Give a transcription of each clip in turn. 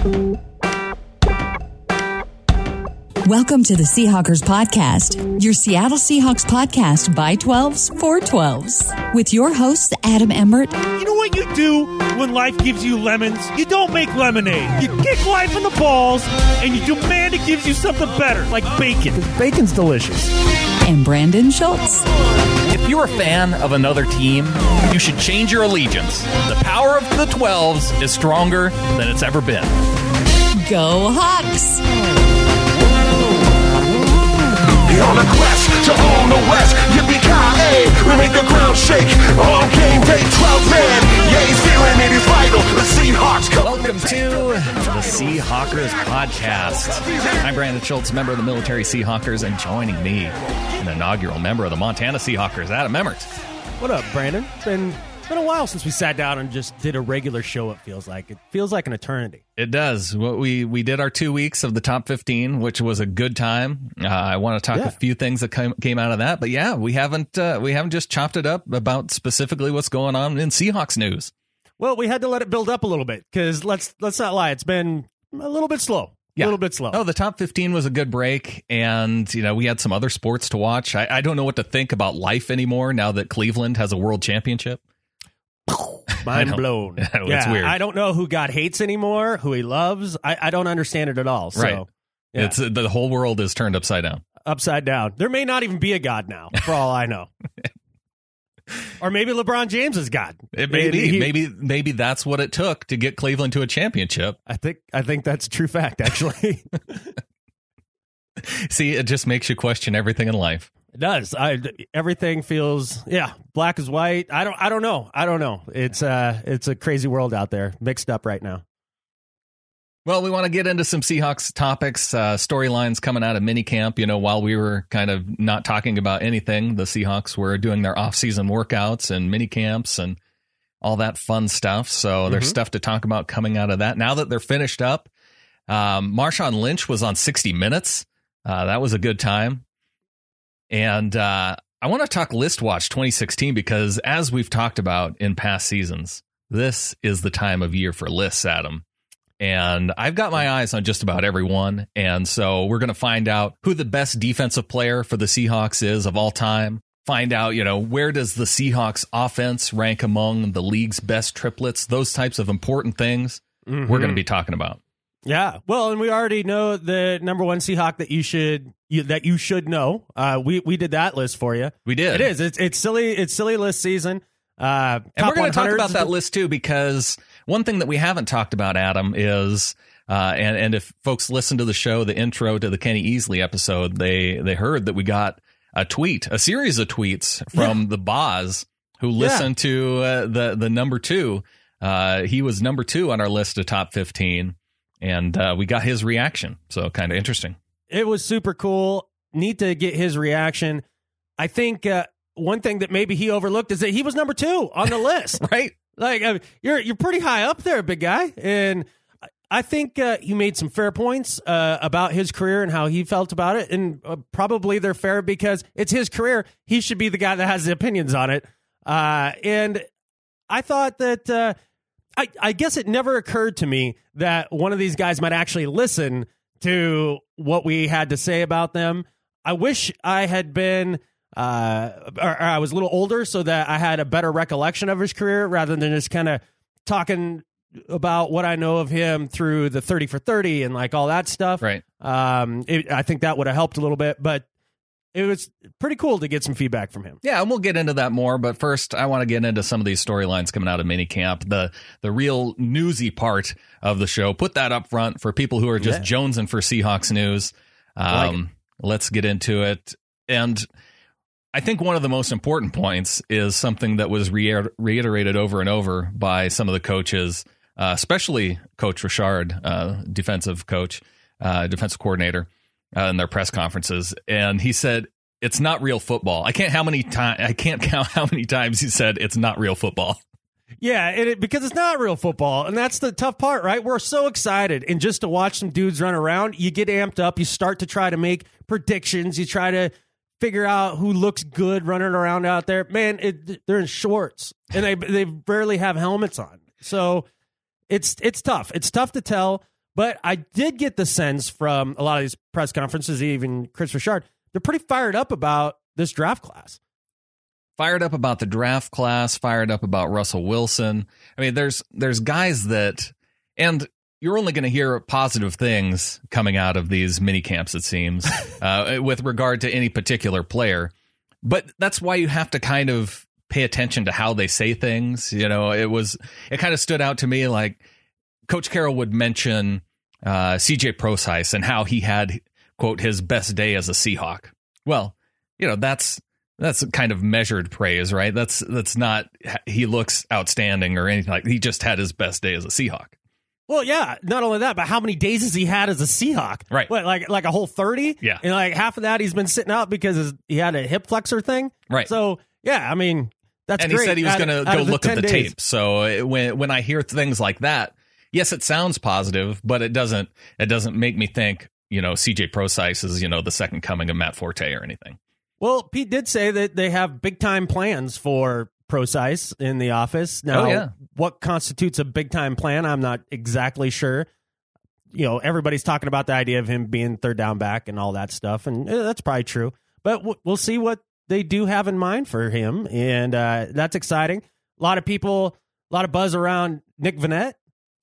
Welcome to the Seahawkers Podcast, your Seattle Seahawks podcast by 12s for 12s, with your hosts, Adam Emmert. You know what you do when life gives you lemons? You don't make lemonade. You kick life in the balls and you demand it gives you something better, like bacon. Bacon's delicious. And Brandon Schultz. If you're a fan of another team, you should change your allegiance. The power of the 12s is stronger than it's ever been. Go Hawks! On a quest to own the West. Yippee-ki-yay, we make the ground shake. On game day, 12 man, yeah, he's feeling it, he's vital. The Seahawks come. Welcome to the Seahawkers podcast. I'm Brandon Schultz, member of the military Seahawkers, and joining me, an inaugural member of the Montana Seahawkers, Adam Emmert. What up, Brandon? It's been been a while since we sat down and just did a regular show. It feels like it feels like an eternity. It does. What we we did our two weeks of the top fifteen, which was a good time. Uh, I want to talk Yeah. a few things that came, came out of that, but yeah, we haven't uh, we haven't just chopped it up about specifically what's going on in Seahawks news. Well, we had to let it build up a little bit because let's let's not lie, it's been a little bit slow. Yeah. A little bit slow. Oh, the top 15 was a good break. And, you know, we had some other sports to watch. I, I don't know what to think about life anymore now that Cleveland has a world championship. Mind blown. I know, it's yeah, weird. I don't know who God hates anymore, who he loves. I, I don't understand it at all. So, Right. yeah, It's the whole world is turned upside down. upside down. There may not even be a God now, for all I know. or maybe LeBron James is God. It may be. he- maybe maybe that's what it took to get Cleveland to a championship. I think I think that's a true fact. Actually, See, it just makes you question everything in life. It does. I everything feels yeah, black is white. I don't I don't know. I don't know. It's uh it's a crazy world out there, mixed up right now. Well, we want to get into some Seahawks topics, uh, storylines coming out of minicamp. You know, while we were kind of not talking about anything, the Seahawks were doing their off-season workouts and minicamps and all that fun stuff. So there's stuff to talk about coming out of that. Now that they're finished up, um, Marshawn Lynch was on 60 Minutes. Uh, that was a good time. And uh, I want to talk List Watch 2016 because, as we've talked about in past seasons, this is the time of year for lists, Adam and I've got my eyes on just about everyone. And so we're going to find out who the best defensive player for the Seahawks is of all time. Find out, you know, where does the Seahawks offense rank among the league's best triplets? Those types of important things we're going to be talking about. Yeah. Well, and we already know the number one Seahawk that you should you, that you should know. Uh, we we did that list for you. We did. It is. It's it's silly. It's silly list season. Uh, And we're going to talk about that list too, because one thing that we haven't talked about, Adam, is uh, and and if folks listen to the show, the intro to the Kenny Easley episode, they they heard that we got a tweet, a series of tweets from the Boz who listened to uh, the the number two. Uh, he was number two on our list of top fifteen, and uh, we got his reaction. So kind of interesting. It was super cool. Neat to get his reaction. I think uh, one thing that maybe he overlooked is that he was number two on the list. Right? Like I mean, you're you're pretty high up there, big guy, and I- think uh, he made some fair points uh, about his career and how he felt about it, and uh, probably they're fair because it's his career. He should be the guy that has the opinions on it. Uh, and I thought that uh, I I guess it never occurred to me that one of these guys might actually listen to what we had to say about them. I wish I had been uh, or, or I was a little older so that I had a better recollection of his career rather than just kind of talking about what I know of him through the 30 for 30 and like all that stuff. Right. Um, it, I think that would have helped a little bit, but it was pretty cool to get some feedback from him. Yeah, and we'll get into that more. But first, I want to get into some of these storylines coming out of minicamp. The the real newsy part of the show. Put that up front for people who are just Yeah. jonesing for Seahawks news. like Um, let's get into it. And I think one of the most important points is something that was reiter- reiterated over and over by some of the coaches, uh, especially Coach Richard, uh, defensive coach, uh, defensive coordinator, uh, in their press conferences, and he said it's not real football. I can't how many time I can't count how many times he said it's not real football. Yeah, it, because it's not real football, and that's the tough part, right? We're so excited, and just to watch some dudes run around, you get amped up. You start to try to make predictions. You try to figure out who looks good running around out there. Man, it, they're in shorts, and they they rarely have helmets on, so it's it's tough. It's tough to tell. But I did get the sense from a lot of these press conferences, even Kris Richard, they're pretty fired up about this draft class. Fired up about the draft class, fired up about Russell Wilson. I mean, there's there's guys that and you're only going to hear positive things coming out of these mini camps, it seems, uh, with regard to any particular player. But that's why you have to kind of pay attention to how they say things. You know, it was, it kind of stood out to me like Coach Carroll would mention uh, CJ Prosise and how he had, quote, his best day as a Seahawk. Well, you know, that's, that's kind of measured praise, right? That's that's not he looks outstanding or anything like. He just had his best day as a Seahawk. Well, yeah. Not only that, but how many days has he had as a Seahawk? Right. What, like like a whole thirty? Yeah. And like half of that he's been sitting out because he had a hip flexor thing. Right. So yeah, I mean that's and great. he said he was going to go look at the days. tape. So when when I hear things like that, yes, it sounds positive, but it doesn't it doesn't make me think you know CJ Prosise is you know the second coming of Matt Forte or anything. Well, Pete did say that they have big time plans for Prosise in the office. Now, Oh, yeah. what constitutes a big time plan? I'm not exactly sure. You know, everybody's talking about the idea of him being third down back and all that stuff, and eh, that's probably true. But we'll see what they do have in mind for him, and uh, that's exciting. A lot of people, a lot of buzz around Nick Vannett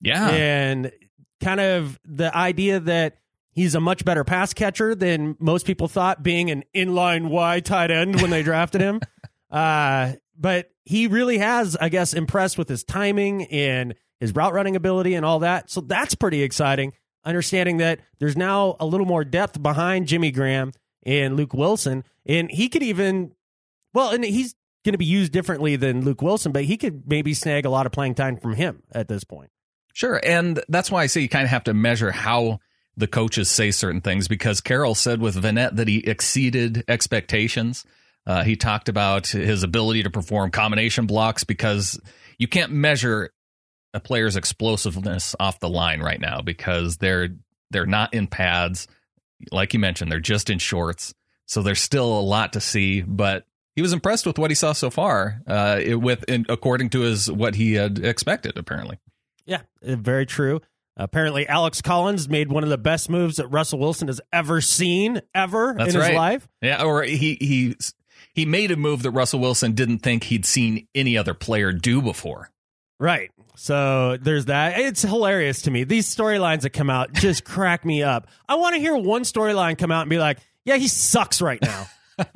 Yeah, and kind of the idea that he's a much better pass catcher than most people thought, being an inline Y tight end when they drafted him. Uh, but he really has, I guess, impressed with his timing and his route running ability and all that. So that's pretty exciting. Understanding that there's now a little more depth behind Jimmy Graham and Luke Wilson, and he could even, well, and he's going to be used differently than Luke Wilson, but he could maybe snag a lot of playing time from him at this point. Sure. And that's why I say you kind of have to measure how the coaches say certain things because Carroll said with Vannett that he exceeded expectations. Uh, he talked about his ability to perform combination blocks because you can't measure a player's explosiveness off the line right now because they're they're not in pads. Like you mentioned, they're just in shorts. So there's still a lot to see, but he was impressed with what he saw so far, uh, it- with in, according to his what he had expected, apparently. Yeah, uh, very true. Apparently, Alex Collins made one of the best moves that Russell Wilson has ever seen ever That's in right. his life. Yeah, or he he he made a move that Russell Wilson didn't think he'd seen any other player do before. Right. So there's that. It's hilarious to me. These storylines that come out just crack me up. I want to hear one storyline come out and be like, "Yeah, he sucks right now."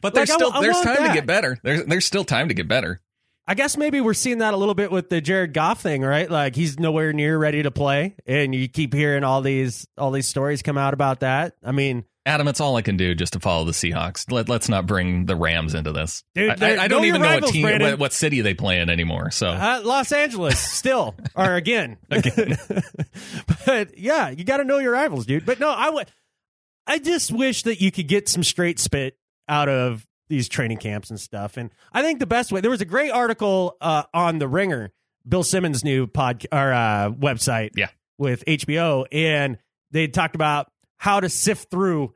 But there's Like, I still wa- I there's time to get better. There's there's still time to get better. I guess maybe we're seeing that a little bit with the Jared Goff thing, right? Like he's nowhere near ready to play, and you keep hearing all these all these stories come out about that. I mean, Adam, it's all I can do just to follow the Seahawks. Let, let's not bring the Rams into this. Dude, I, I, don't even know what team, Brandon. what city they play in anymore. So Uh, Los Angeles still or again. Again. but yeah, you got to know your rivals, dude. But no, I would. I just wish that you could get some straight spit out of these training camps and stuff. And I think the best way there was a great article uh, on the Ringer, Bill Simmons' new pod or uh, website, Yeah. with HBO, and they talked about how to sift through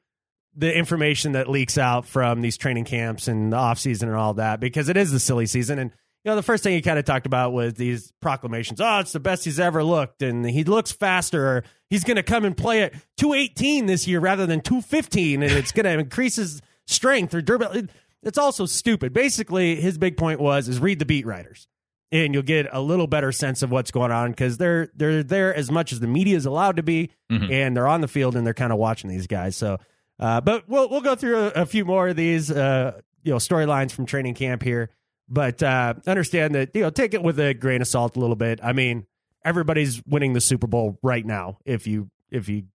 the information that leaks out from these training camps and the off season and all that because it is the silly season and you know the first thing he kind of talked about was these proclamations oh it's the best he's ever looked and he looks faster or he's going to come and play at 218 this year rather than 215 and it's going to increase his strength or durability it's also stupid basically his big point was is read the beat writers and you'll get a little better sense of what's going on because they're they're there as much as the media is allowed to be, Mhm. and they're on the field and they're kind of watching these guys. So, uh, but we'll we'll go through a, a few more of these uh, you know storylines from training camp here, but uh, understand that you know take it with a grain of salt a little bit. I mean, everybody's winning the Super Bowl right now. If you if you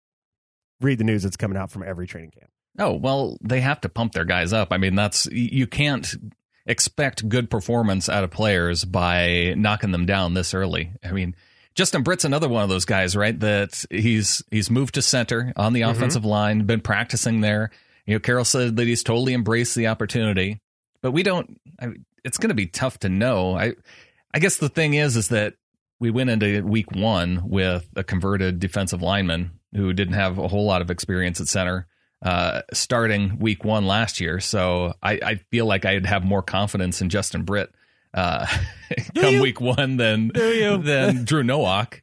read the news that's coming out from every training camp. Oh, well, they have to pump their guys up. I mean, that's you can't expect good performance out of players by knocking them down this early. I mean, Justin Britt's another one of those guys, right? That he's he's moved to center on the mm-hmm. offensive line, been practicing there. You know, Carroll said that he's totally embraced the opportunity, but we don't. I, it's going to be tough to know. I I guess the thing is, is that we went into week one with a converted defensive lineman who didn't have a whole lot of experience at center uh, starting week one last year. So I, I feel like I'd have more confidence in Justin Britt uh, come you? week one than than Drew Nowak.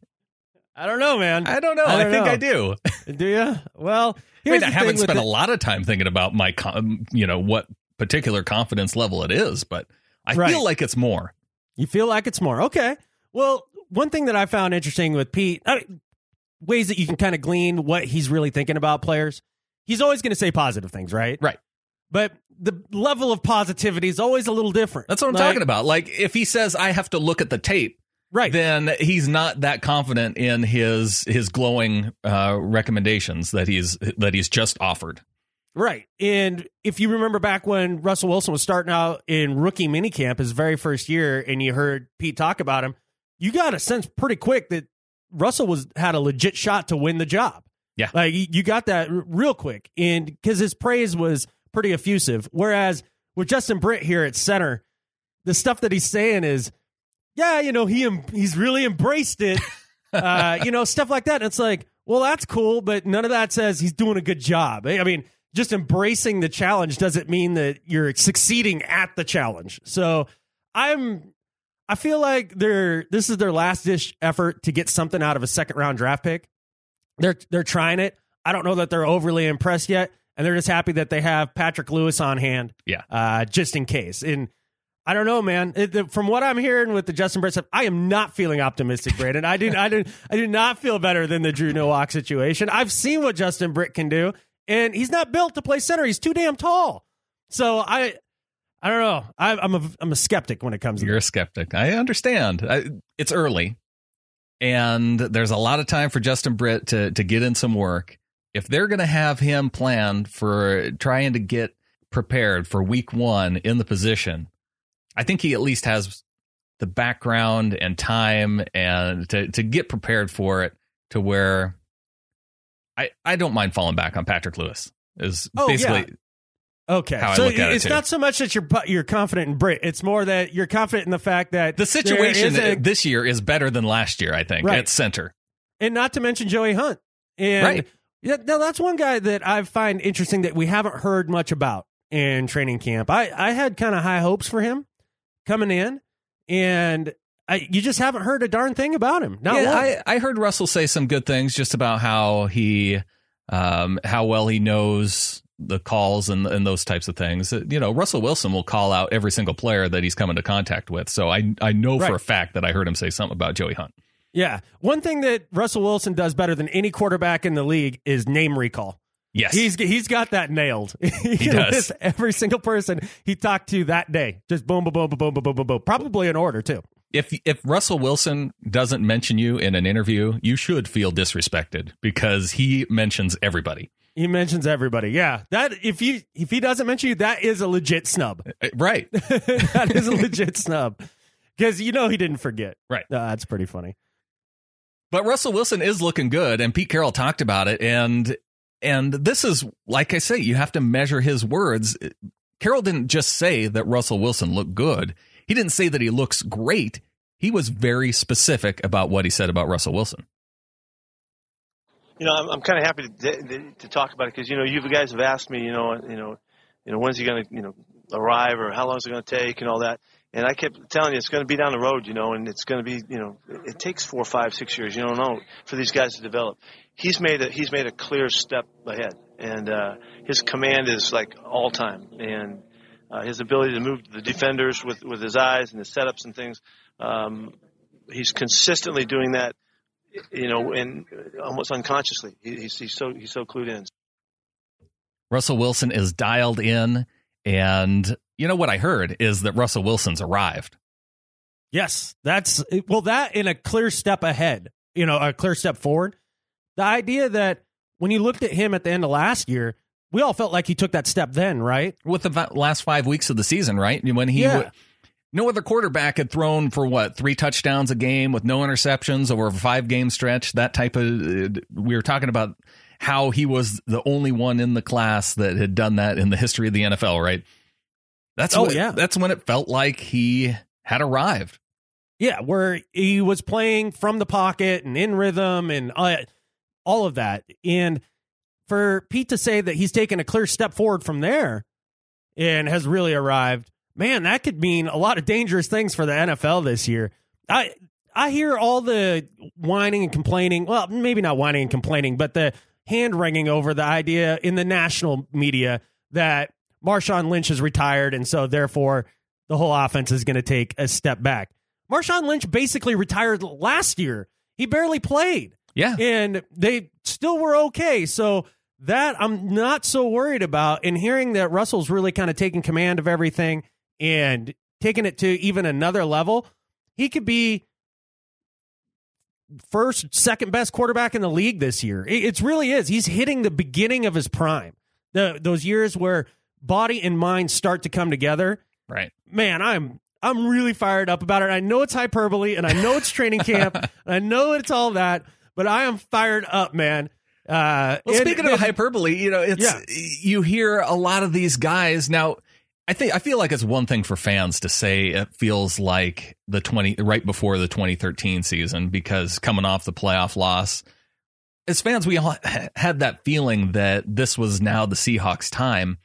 I don't know, man. I don't know. I, don't think know. I do. Do you? Well, I mean, I haven't thing spent the- a lot of time thinking about my, com- you know, what particular confidence level it is, but I Right. feel like it's more. You feel like it's more. Okay. Well, one thing that I found interesting with Pete, I ways that you can kind of glean what he's really thinking about players. He's always going to say positive things, right? Right. But the level of positivity is always a little different. That's what I'm Like- talking about. Like if he says I have to look at the tape, Right. then he's not that confident in his his glowing uh, recommendations that he's that he's just offered. Right. And if you remember back when Russell Wilson was starting out in rookie minicamp his very first year and you heard Pete talk about him, you got a sense pretty quick that Russell was had a legit shot to win the job. Yeah. Like you got that r- real quick. And because his praise was pretty effusive. Whereas with Justin Britt here at center, the stuff that he's saying is, yeah, you know, he em- he's really embraced it. uh, you know, stuff like that. And it's like, well, that's cool, but none of that says he's doing a good job. I mean, just embracing the challenge doesn't mean that you're succeeding at the challenge. So I'm I feel like they're this is their last dish effort to get something out of a second round draft pick. They're they're trying it. I don't know that they're overly impressed yet, and they're just happy that they have Patrick Lewis on hand. Yeah. uh, just in case. And I don't know, man. It, the, from what I'm hearing with the Justin Britt stuff, I am not feeling optimistic, Brandon. I do, I do, I do not feel better than the Drew Nowak situation. I've seen what Justin Britt can do, and he's not built to play center. He's too damn tall. So I, I don't know. I, I'm a, I'm a skeptic when it comes to You're that. a skeptic. I understand. I, it's early, and there's a lot of time for Justin Britt to to get in some work. If they're going to have him planned for trying to get prepared for Week One in the position, I think he at least has the background and time and to to get prepared for it to where I I don't mind falling back on Patrick Lewis. Is Oh, basically Okay, how so it, it's too. not so much that you're you're confident in Britt. It's more that you're confident in the fact that the situation a- this year is better than last year. I think Right. at center. and not to mention Joey Hunt. And Right. yeah, now that's one guy that I find interesting that we haven't heard much about in training camp. I, I had kind of high hopes for him coming in, and I, you just haven't heard a darn thing about him. Not yeah. I, I heard Russell say some good things just about how he, um, how well he knows the calls and and those types of things. Uh, You know, Russell Wilson will call out every single player that he's come into contact with. So I I know for a fact that I heard him say something about Joey Hunt. yeah, one thing that Russell Wilson does better than any quarterback in the league is name recall. Yes, He's he's got that nailed. he can does. every single person he talked to that day. Just boom, boom, boom, boom, boom, boom, boom, boom. Probably in order too. if if Russell Wilson doesn't mention you in an interview, you should feel disrespected because he mentions everybody. He mentions everybody. Yeah, that if you if he doesn't mention you, that is a legit snub. Uh, Right. that is a legit snub because you know he didn't forget. Right. Uh, that's pretty funny. But Russell Wilson is looking good, and Pete Carroll talked about it. And and this is like I say, you have to measure his words. Carroll didn't just say that Russell Wilson looked good. He didn't say that he looks great. He was very specific about what he said about Russell Wilson. You know, I'm, I'm kind of happy to, to talk about it because you know, you guys have asked me, you know, you know, you know, when's he going to, you know, arrive or how long is it going to take and all that. And I kept telling you it's going to be down the road, you know, and it's going to be, you know, it takes four, five, six years, you don't know, for these guys to develop. He's made a he's made a clear step ahead, and uh, his command is like all time, and uh, his ability to move the defenders with with his eyes and his setups and things. Um, he's consistently doing that you know, and almost unconsciously, he, he's, he's so he's so clued in. Russell Wilson is dialed in, and you know what I heard is that Russell Wilson's arrived. Yes, that's well that in a clear step ahead. You know, a clear step forward. The idea that when you looked at him at the end of last year, we all felt like he took that step then, right? with the last five weeks of the season, right? When he, Yeah. w- no other quarterback had thrown for what three touchdowns a game with no interceptions over a five game stretch. That type of uh, we were talking about how he was the only one in the class that had done that in the history of the NFL, right? That's Oh, when, yeah. that's when it felt like he had arrived. Yeah, where he was playing from the pocket and in rhythm and uh, all of that. And for Pete to say that he's taken a clear step forward from there and has really arrived, man, that could mean a lot of dangerous things for the NFL this year. I I hear all the whining and complaining. Well, maybe not whining and complaining, but the hand wringing over the idea in the national media that Marshawn Lynch is retired, and so therefore the whole offense is going to take a step back. Marshawn Lynch basically retired last year. He barely played. Yeah. And they still were okay. So that I'm not so worried about. And hearing that Russell's really kind of taking command of everything and taking it to even another level, he could be first, second best quarterback in the league this year. It, it really is. He's hitting the beginning of his prime. The those years where body and mind start to come together. Right. Man, I'm I'm really fired up about it. I know it's hyperbole and I know it's training camp. and I know it's all that, but I am fired up, man. Uh, Well, and- speaking of hyperbole, you know, it's Yeah. you hear a lot of these guys now. I think I feel like it's one thing for fans to say it feels like the twenty right before the 2013 season because coming off the playoff loss, as fans we all had that feeling that this was now the Seahawks' time.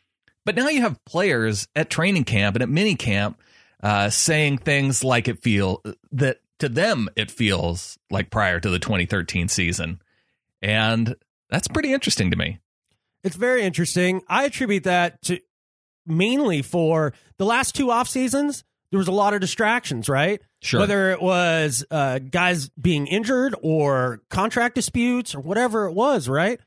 But now you have players at training camp and at mini camp uh, saying things like it feel that to them it feels like prior to the 2013 season, and that's pretty interesting to me. It's very interesting. I attribute that to mainly for the last two off seasons. There was a lot of distractions, right? Sure. Whether it was uh, guys being injured or contract disputes or whatever it was, right?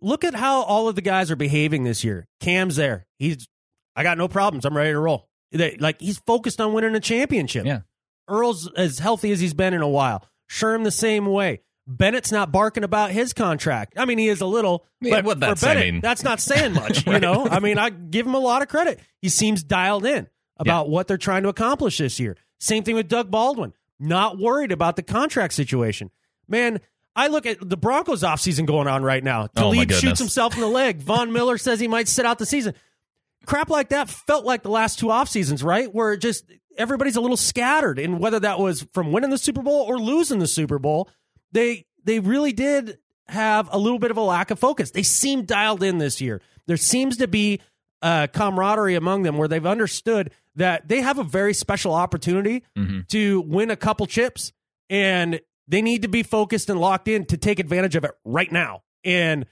Look at how all of the guys are behaving this year. Cam's there. He's, I got no problems. I'm ready to roll. They, like he's focused on winning a championship. Yeah. Earl's as healthy as he's been in a while. Sherm the same way. Bennett's not barking about his contract. I mean, he is a little, Yeah, but what that's- I Bennett, mean- that's not saying much. You know, I mean, I give him a lot of credit. He seems dialed in about what they're trying to accomplish this year. Same thing with Doug Baldwin. Not worried about the contract situation. Man, I look at the Broncos offseason going on right now. Oh, Talib goodness. shoots himself in the leg. Von Miller says he might sit out the season. Crap like that felt like the last two off seasons, right? Where just everybody's a little scattered, and whether that was from winning the Super Bowl or losing the Super Bowl, they they really did have a little bit of a lack of focus. They seem dialed in this year. There seems to be uh, camaraderie among them where they've understood that they have a very special opportunity Mhm. to win a couple chips, and they need to be focused and locked in to take advantage of it right now. And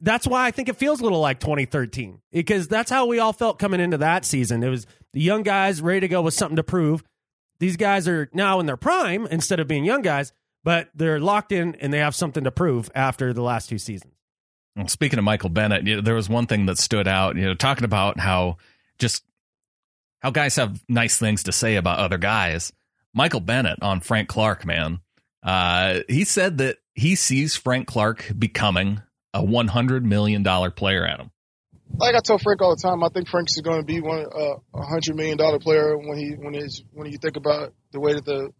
that's why I think it feels a little like 2013 because that's how we all felt coming into that season. It was the young guys ready to go with something to prove. These guys are now in their prime instead of being young guys, but they're locked in and they have something to prove after the last two seasons. Well, speaking of Michael Bennett, you know, there was one thing that stood out. You know, talking about how just how guys have nice things to say about other guys. Michael Bennett on Frank Clark, man, uh, he said that he sees Frank Clark becoming a one hundred million dollar player. At him, like I tell Frank all the time, I think Frank's is going to be one uh, a hundred million dollar player when he when his when you think about the way that the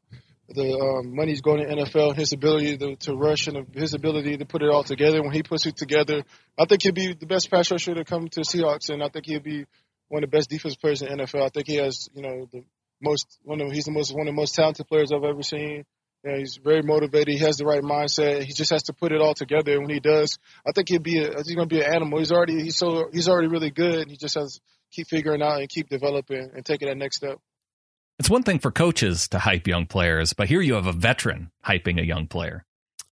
the um, money's going to NFL, his ability to, to rush and his ability to put it all together. When he puts it together, I think he'll be the best pass rusher to come to Seahawks, and I think he'll be one of the best defense players in NFL. I think he has you know the most one of he's the most one of the most talented players I've ever seen. You know, he's very motivated. He has the right mindset. He just has to put it all together. And when he does, I think he'll be a, he's going to be an animal. He's already he's so he's already really good. He just has to keep figuring out and keep developing and taking that next step. It's one thing for coaches to hype young players, but here you have a veteran hyping a young player.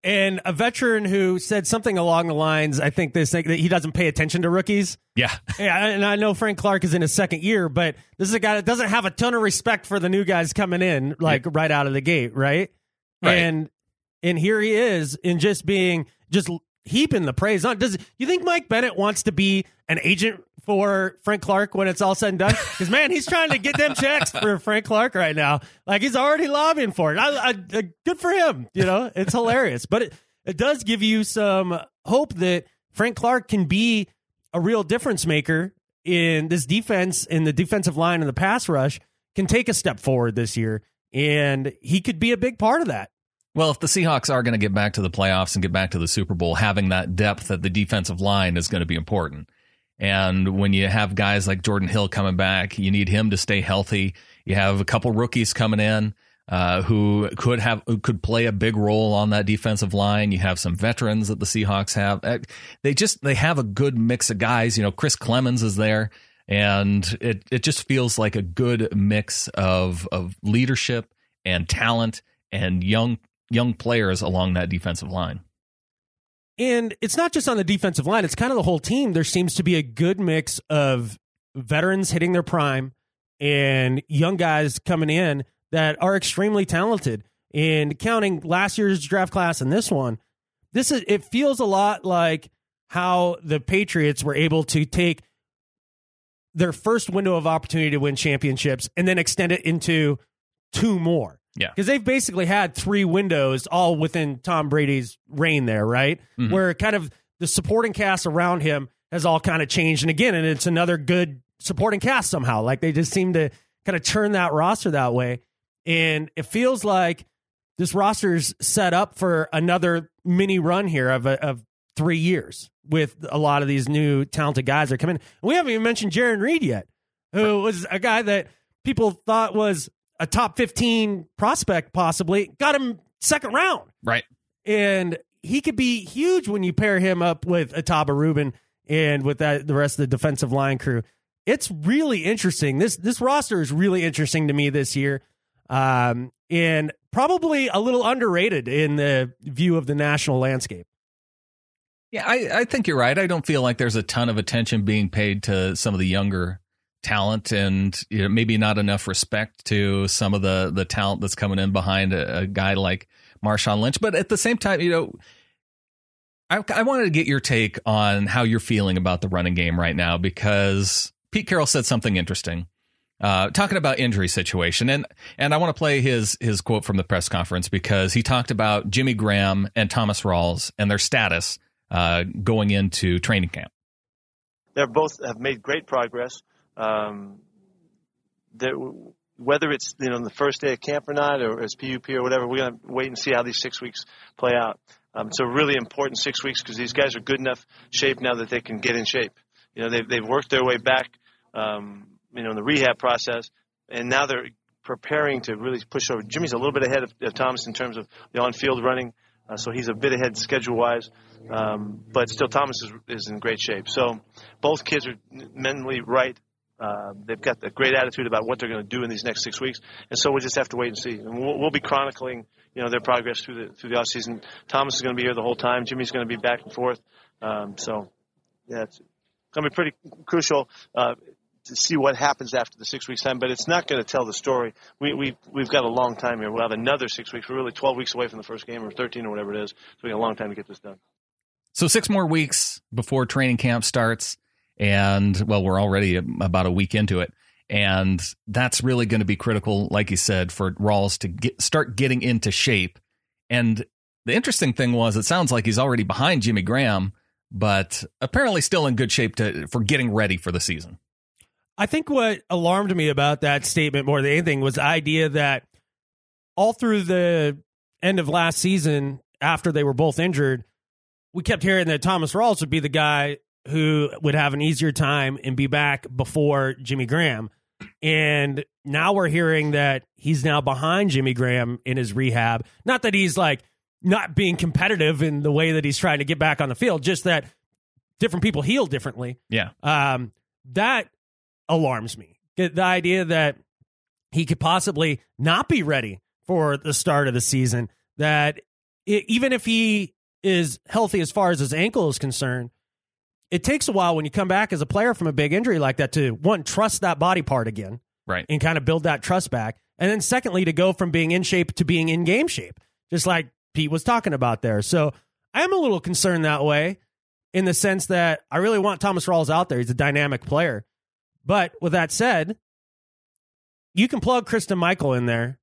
And a veteran who said something along the lines, I think this thing that he doesn't pay attention to rookies. Yeah, Yeah, and I know Frank Clark is in his second year, but this is a guy that doesn't have a ton of respect for the new guys coming in, like right out of the gate, right? Right. And and here he is in just being just heaping the praise on. Does you think Mike Bennett wants to be an agent for Frank Clark when it's all said and done? Because man, he's trying to get them checks for Frank Clark right now. Like he's already lobbying for it. I, I, I, good for him. You know, it's hilarious, but it it does give you some hope that Frank Clark can be a real difference maker in this defense in the defensive line and the pass rush can take a step forward this year and he could be a big part of that Well, if the Seahawks are going to get back to the playoffs and get back to the Super Bowl, having that depth at the defensive line is going to be important. And when you have guys like Jordan Hill coming back, you need him to stay healthy. You have a couple rookies coming in uh, who could have who could play a big role on that defensive line. You have some veterans that the Seahawks have. Uh, They just they have a good mix of guys. You know, Chris Clemons is there, and it it just feels like a good mix of of leadership and talent and young young players along that defensive line. And it's not just on the defensive line, it's kind of the whole team. There seems to be a good mix of veterans hitting their prime and young guys coming in that are extremely talented. And counting last year's draft class and this one, this is it feels a lot like how the Patriots were able to take their first window of opportunity to win championships and then extend it into two more. Yeah. Because they've basically had three windows all within Tom Brady's reign there, right? Mhm. Where kind of the supporting cast around him has all kind of changed. And again, and it's another good supporting cast somehow. Like they just seem to kind of turn that roster that way. And it feels like this roster's set up for another mini run here of, a, of three years with a lot of these new talented guys that are coming. And we haven't even mentioned Jarran Reed yet, who was a guy that people thought was a top 15 prospect, possibly. Got him second round. Right. And he could be huge when you pair him up with Ahtyba Rubin and with that the rest of the defensive line crew. It's really interesting. This this roster is really interesting to me this year. Um, and probably a little underrated in the view of the national landscape. Yeah, I, I think you're right. I don't feel like there's a ton of attention being paid to some of the younger talent and you know, maybe not enough respect to some of the the talent that's coming in behind a, a guy like Marshawn Lynch. But at the same time, you know, I, I wanted to get your take on how you're feeling about the running game right now because Pete Carroll said something interesting. Uh, talking about injury situation and and I want to play his his quote from the press conference because he talked about Jimmy Graham and Thomas Rawls and their status uh, going into training camp. They both have made great progress. Um, whether it's you know the first day of camp or not, or as PUP or whatever, we're gonna wait and see how these six weeks play out. Um, it's a really important six weeks because these guys are good enough shape now that they can get in shape. You know they've they've worked their way back, um, you know, in the rehab process, and now they're preparing to really push over. Jimmy's a little bit ahead of, of Thomas in terms of the on-field running, uh, so he's a bit ahead schedule-wise. Um, but still, Thomas is, is in great shape. So both kids are mentally right. Uh, they've got a great attitude about what they're going to do in these next six weeks, and so we'll just have to wait and see. And we'll, we'll be chronicling, you know, their progress through the through the off season. Thomas is going to be here the whole time. Jimmy's going to be back and forth. Um, so, yeah, it's going to be pretty crucial uh, to see what happens after the six weeks time. But it's not going to tell the story. We we we've got a long time here. We'll have another six weeks. We're really 12 weeks away from the first game, or 13, or whatever it is. So we got a long time to get this done. So six more weeks before training camp starts, and well, we're already about a week into it, and that's really going to be critical, like you said, for Rawls to get start getting into shape. And the interesting thing was, it sounds like he's already behind Jimmy Graham, but apparently still in good shape to for getting ready for the season. I think what alarmed me about that statement more than anything was the idea that all through the end of last season, after they were both injured, we kept hearing that Thomas Rawls would be the guy who would have an easier time and be back before Jimmy Graham. And now we're hearing that he's now behind Jimmy Graham in his rehab. Not that he's like not being competitive in the way that he's trying to get back on the field, just that different people heal differently Yeah, um, that alarms me. The idea that he could possibly not be ready for the start of the season, that even if he is healthy as far as his ankle is concerned, it takes a while when you come back as a player from a big injury like that to one, trust that body part again right. and kind of build that trust back. And then secondly, to go from being in shape to being in game shape, just like Pete was talking about there. So I am a little concerned that way in the sense that I really want Thomas Rawls out there. He's a dynamic player. But with that said, you can plug Christine Michael in there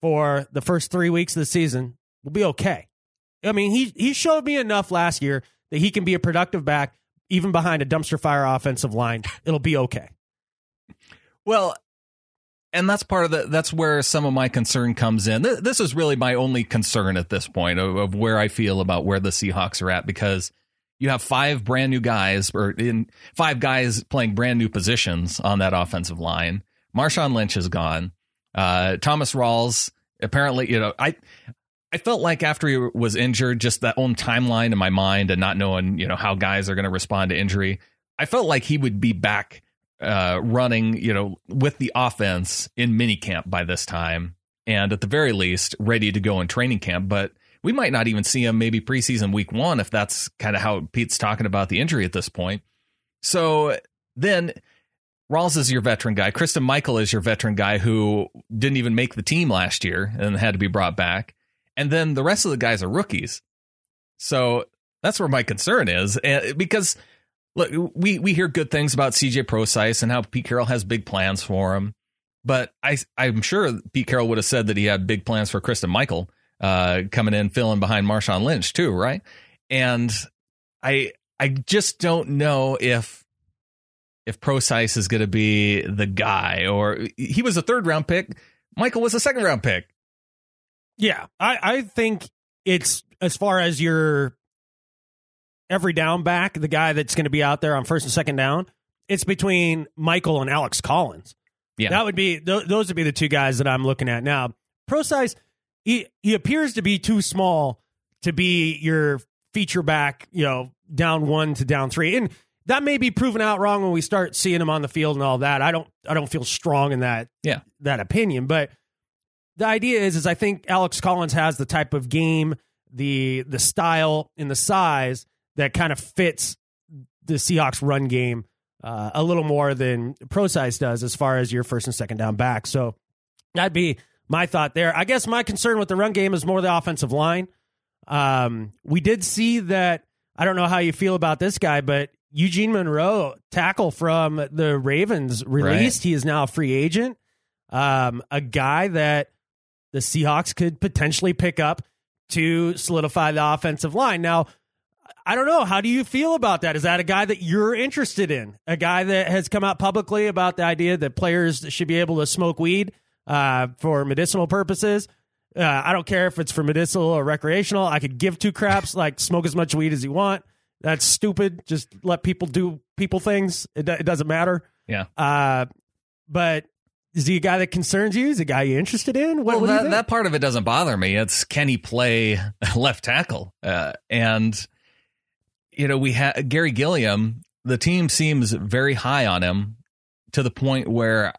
for the first three weeks of the season. We'll be okay. I mean, he he showed me enough last year that he can be a productive back even behind a dumpster fire offensive line. It'll be okay. Well, and that's part of the that's where some of my concern comes in. Th- This is really my only concern at this point of, of where I feel about where the Seahawks are at because you have five brand new guys or in five guys playing brand new positions on that offensive line. Marshawn Lynch is gone. Uh, Thomas Rawls apparently, you know, I I felt like after he was injured, just that own timeline in my mind and not knowing, you know, how guys are going to respond to injury. I felt like he would be back uh, running, you know, with the offense in minicamp by this time. and at the very least ready to go in training camp. But we might not even see him maybe preseason week one if that's kind of how Pete's talking about the injury at this point. So then Rawls is your veteran guy. Christine Michael is your veteran guy who didn't even make the team last year and had to be brought back. And then the rest of the guys are rookies. So that's where my concern is. And because look, we, we hear good things about CJ Prosise and how Pete Carroll has big plans for him. But I, I'm sure Pete Carroll would have said that he had big plans for Christine Michael uh, coming in, filling behind Marshawn Lynch too, right? And I I just don't know if if Prosise is going to be the guy, or he was a third round pick. Michael was a second round pick. Yeah, I, I think it's as far as your every down back, the guy that's going to be out there on first and second down, it's between Michael and Alex Collins. Yeah, that would be th- those would be the two guys that I'm looking at now. Prosise, he he appears to be too small to be your feature back, you know, down one to down three, and that may be proven out wrong when we start seeing him on the field and all that. I don't I don't feel strong in that yeah that opinion, but the idea is is I think Alex Collins has the type of game, the the style and the size that kind of fits the Seahawks run game uh, a little more than Prosise does as far as your first and second down back. So that'd be my thought there. I guess my concern with the run game is more the offensive line. Um, we did see that. I don't know how you feel about this guy, but Eugene Monroe, tackle from the Ravens, released. Right. He is now a free agent. Um, a guy that the Seahawks could potentially pick up to solidify the offensive line. Now, I don't know. How do you feel about that? Is that a guy that you're interested in? A guy that has come out publicly about the idea that players should be able to smoke weed uh, for medicinal purposes? Uh, I don't care if it's for medicinal or recreational. I could give two craps, like smoke as much weed as you want. That's stupid. Just let people do people things. It, it doesn't matter. yeah. Uh, but is he a guy that concerns you? Is he a guy you're interested in? What, Well, what that, that part of it doesn't bother me. It's can he play left tackle? Uh, and you know, we had Garry Gilliam. The team seems very high on him to the point where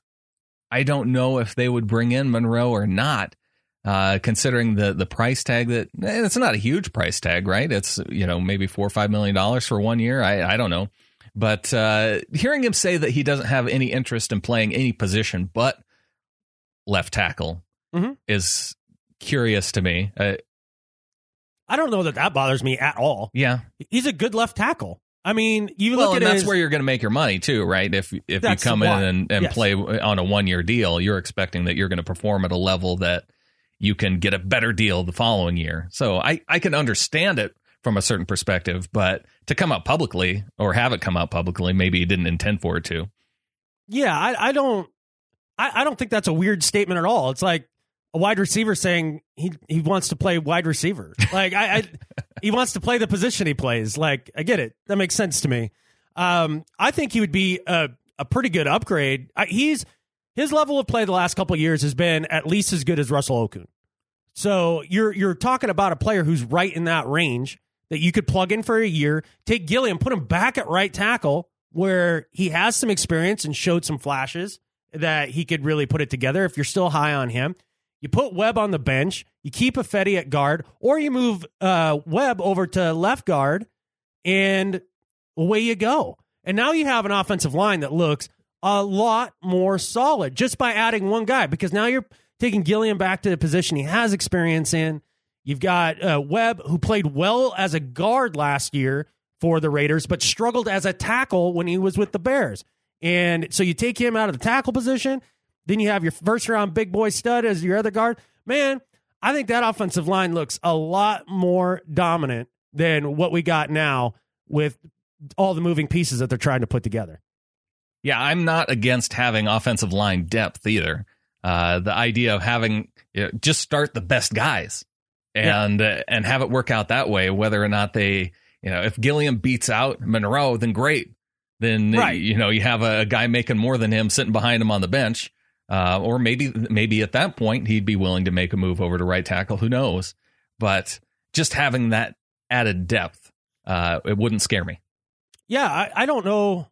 I don't know if they would bring in Monroe or not. Uh, considering the the price tag that eh, it's not a huge price tag, right? It's you know maybe four or five million dollars for one year. I I don't know, but uh, hearing him say that he doesn't have any interest in playing any position but left tackle Mhm. is curious to me. Uh, I don't know that that bothers me at all. yeah, He's a good left tackle. I mean, you well, look and at that's his, where you're going to make your money too, right? If if you come why. in and, and Yes. play on a one year deal, you're expecting that you're going to perform at a level that you can get a better deal the following year. So I I can understand it from a certain perspective, but to come out publicly or have it come out publicly, maybe he didn't intend for it to. yeah, I, I don't, I, I don't think that's a weird statement at all. It's like a wide receiver saying he he wants to play wide receiver. Like I, I he wants to play the position he plays. Like I get it. That makes sense to me. Um, I think he would be a a pretty good upgrade. I, he's his level of play the last couple of years has been at least as good as Russell Okung. So you're you're talking about a player who's right in that range that you could plug in for a year, take Gilliam, put him back at right tackle where he has some experience and showed some flashes that he could really put it together if you're still high on him. You put Webb on the bench, you keep Ifedi at guard, or you move uh, Webb over to left guard, and away you go. And now you have an offensive line that looks a lot more solid just by adding one guy because now you're taking Gilliam back to the position he has experience in. You've got uh, Webb, who played well as a guard last year for the Raiders, but struggled as a tackle when he was with the Bears. And so you take him out of the tackle position. Then you have your first round big boy stud as your other guard. Man, I think that offensive line looks a lot more dominant than what we got now with all the moving pieces that they're trying to put together. Yeah, I'm not against having offensive line depth either. Uh, the idea of having you know, just start the best guys and uh, and have it work out that way, whether or not they, you know, if Gilliam beats out Monroe, then great. Then Right. you know you have a, guy making more than him sitting behind him on the bench, uh, or maybe maybe at that point he'd be willing to make a move over to right tackle. Who knows? But just having that added depth, uh, it wouldn't scare me. Yeah, I, I don't know.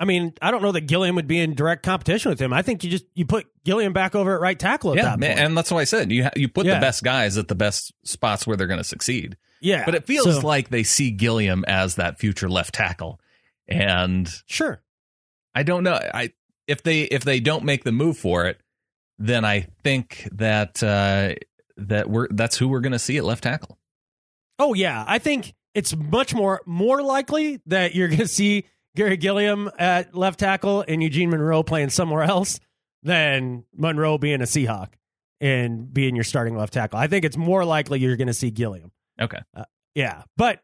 I mean, I don't know that Gilliam would be in direct competition with him. I think you just you put Gilliam back over at right tackle at yeah, that man, point. and that's why I said you ha- you put Yeah. the best guys at the best spots where they're going to succeed. yeah, But it feels so- like they see Gilliam as that future left tackle, and sure. I don't know. I if they if they don't make the move for it, then I think that uh, that we're that's who we're going to see at left tackle. Oh yeah, I think it's much more more likely that you're going to see Garry Gilliam at left tackle and Eugene Monroe playing somewhere else than Monroe being a Seahawk and being your starting left tackle. I think it's more likely you're going to see Gilliam. Okay. Yeah, but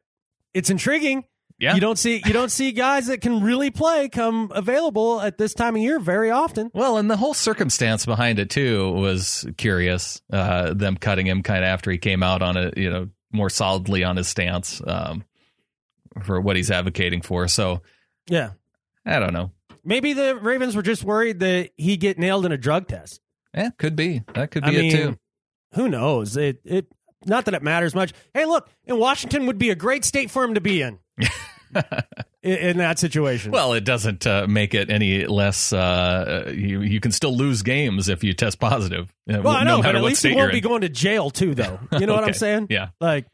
it's intriguing. Yeah. You don't see you don't see guys that can really play come available at this time of year very often. Well, and the whole circumstance behind it too was curious. Uh, them cutting him kind of after he came out on it, you know, more solidly on his stance um, for what he's advocating for. So Yeah. I don't know. Maybe the Ravens were just worried that he get nailed in a drug test. Yeah, could be. That could be I mean, it too. who knows? It it not that it matters much. Hey, look, in Washington would be a great state for him to be in. in, in that situation. Well, it doesn't uh, make it any less. Uh, you you can still lose games if you test positive. uh, Well, I know, but at least he won't be in. going to jail too, though. You know what I'm saying? Yeah. Like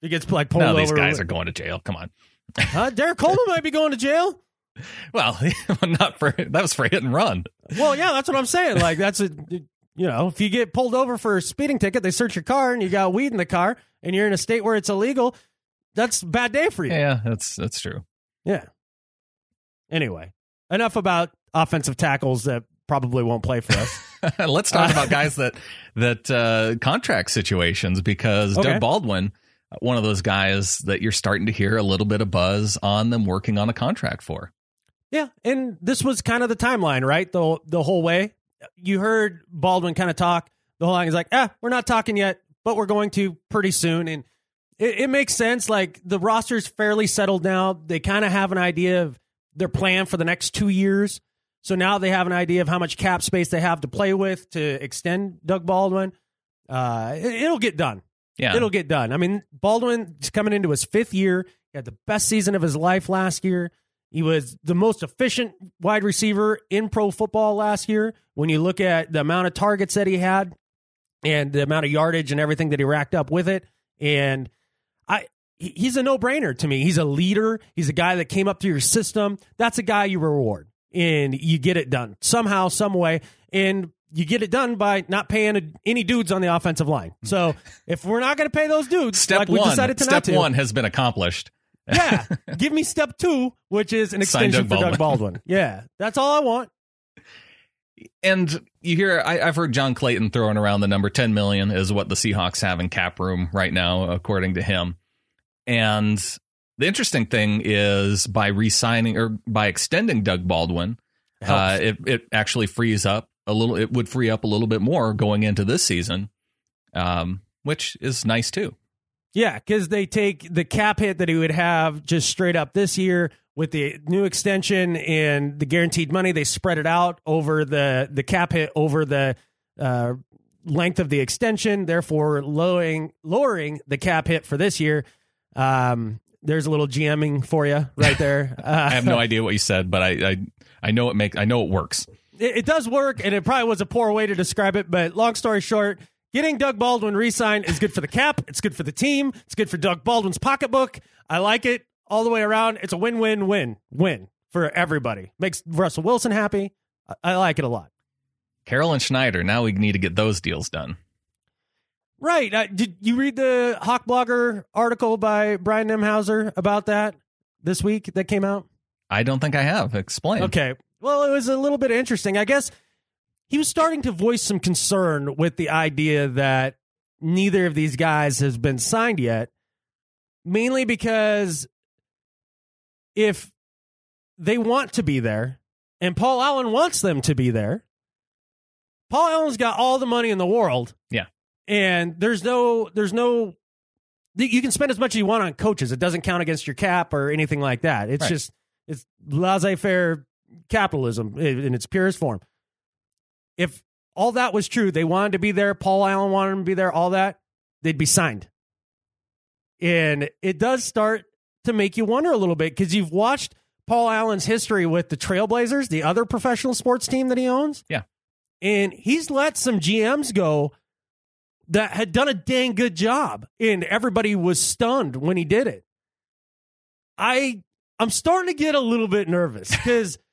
he gets like pulled No, over. these guys are going to jail. Come on. Huh? Derrick Coleman might be going to jail. Well, not for that was for hit and run. Well, yeah, that's what I'm saying. Like that's a you know, if you get pulled over for a speeding ticket, they search your car and you got weed in the car, and you're in a state where it's illegal. That's a bad day for you. Yeah, that's that's true. Yeah. Anyway, enough about offensive tackles that probably won't play for us. Let's talk about guys that that uh, contract situations because Okay. Doug Baldwin, one of those guys that you're starting to hear a little bit of buzz on them working on a contract for. Yeah, and this was kind of the timeline, right? The the whole way. You heard Baldwin kind of talk the whole line. He's like, "Ah, we're not talking yet, but we're going to pretty soon." And it, it makes sense. Like the roster's fairly settled now. They kind of have an idea of their plan for the next two years. So now they have an idea of how much cap space they have to play with to extend Doug Baldwin. Uh, it, it'll get done. Yeah, It'll get done. I mean, Baldwin's coming into his fifth year. He had the best season of his life last year. He was the most efficient wide receiver in pro football last year. When you look at the amount of targets that he had and the amount of yardage and everything that he racked up with it, and I, he's a no brainer to me. He's a leader. He's a guy that came up through your system. That's a guy you reward, and you get it done somehow, some way, and you get it done by not paying a, any dudes on the offensive line. So if we're not going to pay those dudes, step like we one. decided to Step not to, one has been accomplished. yeah, give me step two, which is an extension Doug for Doug Baldwin. Yeah, that's all I want. And you hear, I, I've heard John Clayton throwing around the number 10 million is what the Seahawks have in cap room right now, according to him. And the interesting thing is by re-signing or by extending Doug Baldwin, uh, it, it actually frees up a little, it would free up a little bit more going into this season, um, which is nice too. Yeah, because they take the cap hit that he would have just straight up this year with the new extension and the guaranteed money. They spread it out over the the cap hit over the uh, length of the extension, therefore lowering lowering the cap hit for this year. Um, there's a little GMing for you right there. Uh, I have no idea what you said, but I, I, I know it make, I know it works. It, it does work, and it probably was a poor way to describe it. But long story short, getting Doug Baldwin re-signed is good for the cap. It's good for the team. It's good for Doug Baldwin's pocketbook. I like it all the way around. It's a win-win-win win for everybody. Makes Russell Wilson happy. I, I like it a lot. Carroll and Schneider. Now we need to get those deals done. Right? Uh, did you read the Hawk Blogger article by Brian Nemhauser about that this week that came out? I don't think I have. Explain. Okay. Well, it was a little bit interesting. I guess he was starting to voice some concern with the idea that neither of these guys has been signed yet, mainly because if they want to be there and Paul Allen wants them to be there, Paul Allen's got all the money in the world. Yeah. And there's no, there's no, you can spend as much as you want on coaches. It doesn't count against your cap or anything like that. It's Right. just, it's laissez faire capitalism in its purest form. If all that was true, they wanted to be there, Paul Allen wanted them to be there, all that, they'd be signed. And it does start to make you wonder a little bit because you've watched Paul Allen's history with the Trailblazers, the other professional sports team that he owns. Yeah. And he's let some GMs go that had done a dang good job, and everybody was stunned when he did it. I I'm starting to get a little bit nervous because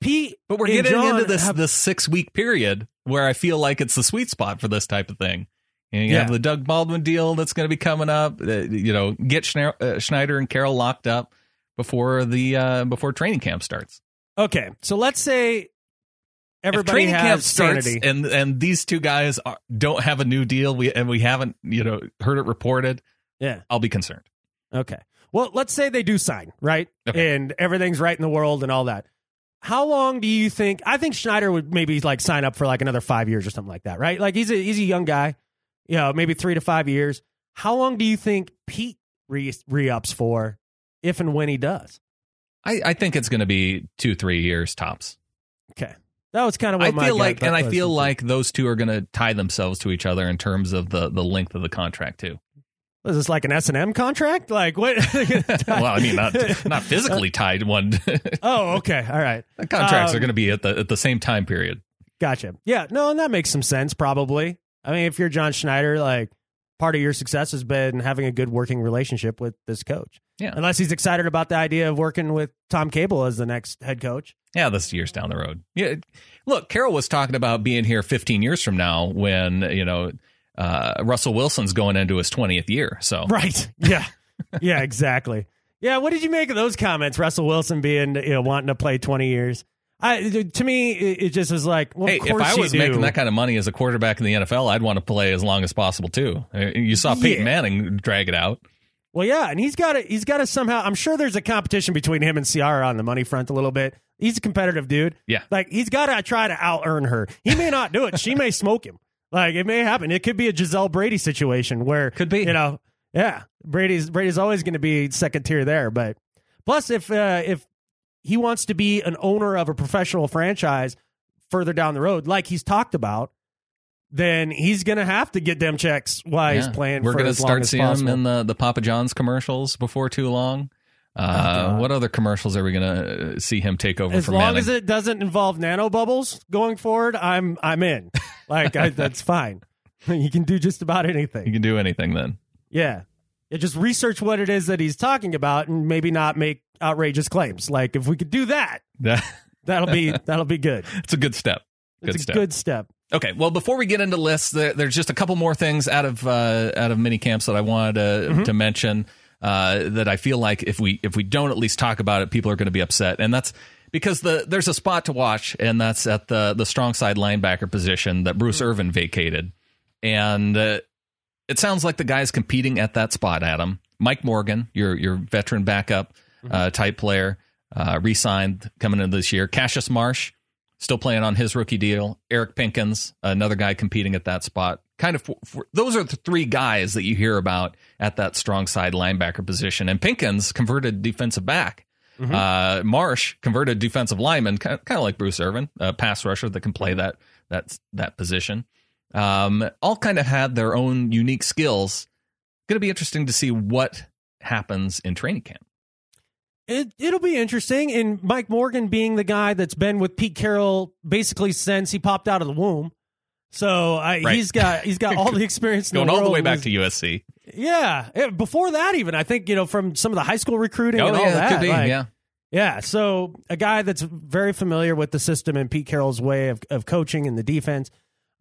Pete, But we're getting John into this have- this six week period where I feel like it's the sweet spot for this type of thing. And you Yeah. have the Doug Baldwin deal that's going to be coming up. Uh, you know, get uh, Schneider and Carroll locked up before the uh, before training camp starts. Okay, so let's say if everybody training has camp starts sanity. and and these two guys are, don't have a new deal, we and we haven't you know heard it reported, yeah. I'll be concerned. Okay. Well, let's say they do sign, right? Okay. And everything's right in the world and all that. How long do you think? I think Schneider would maybe like sign up for like another five years or something like that, right? Like he's a he's a young guy, you know, maybe three to five years. How long do you think Pete re ups for, if and when he does? I, I think it's going to be two three years tops. Okay, that was kind of what I my feel like, and I feel like those two are going to tie themselves to each other in terms of the the length of the contract too. Was this like an S and M contract? Like what? well, I mean, not not physically tied. One oh, okay, all right. the contracts Um, are going to be at the at the same time period. Gotcha. Yeah, no, and that makes some sense, probably. I mean, if you're John Schneider, like part of your success has been having a good working relationship with this coach. Yeah. Unless he's excited about the idea of working with Tom Cable as the next head coach. Yeah, this year's down the road. Yeah, look, Carroll was talking about being here 15 years from now when you know uh, Russell Wilson's going into his 20th year. So Right. Yeah. yeah, exactly. Yeah, what did you make of those comments? Russell Wilson being, you know, wanting to play 20 years. I to me it, just was like, well, Hey, of if course I was do. making that kind of money as a quarterback in the NFL, I'd want to play as long as possible too. Uh, You saw Peyton Yeah. Manning drag it out. Well, yeah, and he's got to he's got to somehow. I'm sure there's a competition between him and Ciara on the money front a little bit. He's a competitive dude. Yeah. like he's got to try to out earn her. He may not do it. she may smoke him. Like it may happen. It could be a Gisele Brady situation where Could be. You know, yeah, Brady's Brady's always going to be second tier there. But plus, if uh, if he wants to be an owner of a professional franchise further down the road, like he's talked about. Then he's gonna have to get them checks while he's playing. We're gonna start as seeing him in the the Papa John's commercials before too long. Uh, Oh, what other commercials are we gonna uh, see him take over as from long Manning? as it doesn't involve nanobubbles going forward, I'm I'm in. Like I, that's fine. You can do just about anything. you can do anything then. Yeah. yeah, just research what it is that he's talking about, and maybe not make outrageous claims. Like if we could do that, That, that'll be that'll be good. it's a good step. Good it's a step. good step. Okay, well, before we get into lists, there, there's just a couple more things out of uh, out of mini camps that I wanted to, Mm-hmm. to mention uh, that I feel like if we if we don't at least talk about it, people are going to be upset, and that's because the there's a spot to watch, and that's at the the strong side linebacker position that Bruce Mm-hmm. Irvin vacated, and uh, it sounds like the guys competing at that spot, Adam Mike Morgan, your your veteran backup Mm-hmm. uh, type player, uh, re-signed coming into this year. Cassius Marsh still playing on his rookie deal. Eric Pinkins, another guy competing at that spot. Kind of, for, for- those are the three guys that you hear about at that strong side linebacker position. And Pinkins converted defensive back. Uh, Marsh converted defensive lineman, kind of, kind of like Bruce Irvin, a pass rusher that can play that that that position. Um, all kind of had their own unique skills. Going to be interesting to see what happens in training camp. It it'll be interesting. And Mike Morgan being the guy that's been with Pete Carroll basically since he popped out of the womb. So I, Right. he's got he's got all the experience in Going the all the way back to USC. Yeah, before that, even I think you know from some of the high school recruiting Oh and all yeah, that. could be. like, yeah, yeah. So a guy that's very familiar with the system and Pete Carroll's way of of coaching and the defense.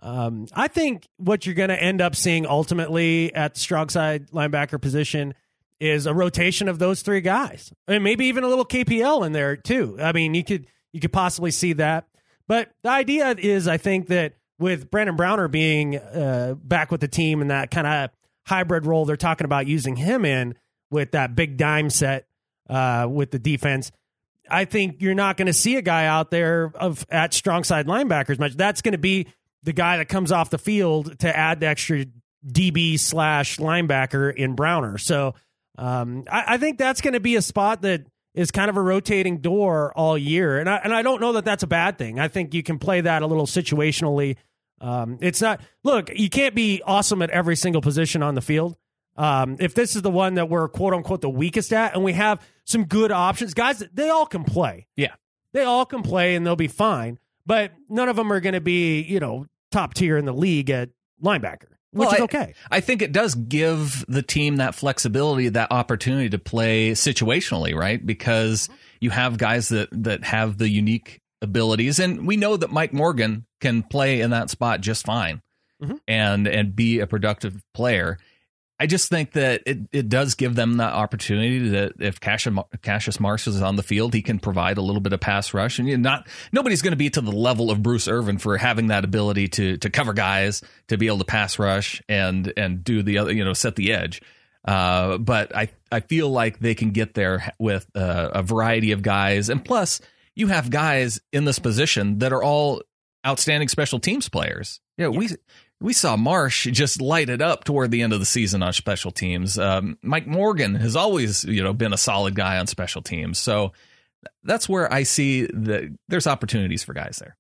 Um, I think what you're going to end up seeing ultimately at the strong side linebacker position is a rotation of those three guys, and maybe even a little KPL in there too. I mean, you could you could possibly see that. But the idea is, I think that with Brandon Browner being uh, back with the team and that kind of hybrid role they're talking about using him in with that big dime set uh, with the defense. I think you're not going to see a guy out there of at strong side linebackers much. That's going to be the guy that comes off the field to add the extra DB slash linebacker in Browner. So um, I, I think that's going to be a spot that is kind of a rotating door all year, and I and I don't know that that's a bad thing. I think you can play that a little situationally. Um, it's not look, you can't be awesome at every single position on the field. Um, if this is the one that we're quote unquote the weakest at, and we have some good options, guys, they all can play. Yeah. They all can play and they'll be fine, but none of them are going to be, you know, top tier in the league at linebacker, which Well, is I- okay. I think it does give the team that flexibility, that opportunity to play situationally, right? Because you have guys that that have the unique abilities, and we know that Mike Morgan can play in that spot just fine, Mhm. and and be a productive player. I just think that it, it does give them that opportunity that if Cassius, Cassius Marsh is on the field, he can provide a little bit of pass rush, and you're not nobody's going to be to the level of Bruce Irvin for having that ability to to cover guys, to be able to pass rush and and do the other, you know, set the edge. Uh, but I I feel like they can get there with uh, a variety of guys, and plus you have guys in this position that are all outstanding special teams players. Yeah, we we saw Marsh just light it up toward the end of the season on special teams. Um, Mike Morgan has always, you know, been a solid guy on special teams. So that's where I see that there's opportunities for guys there.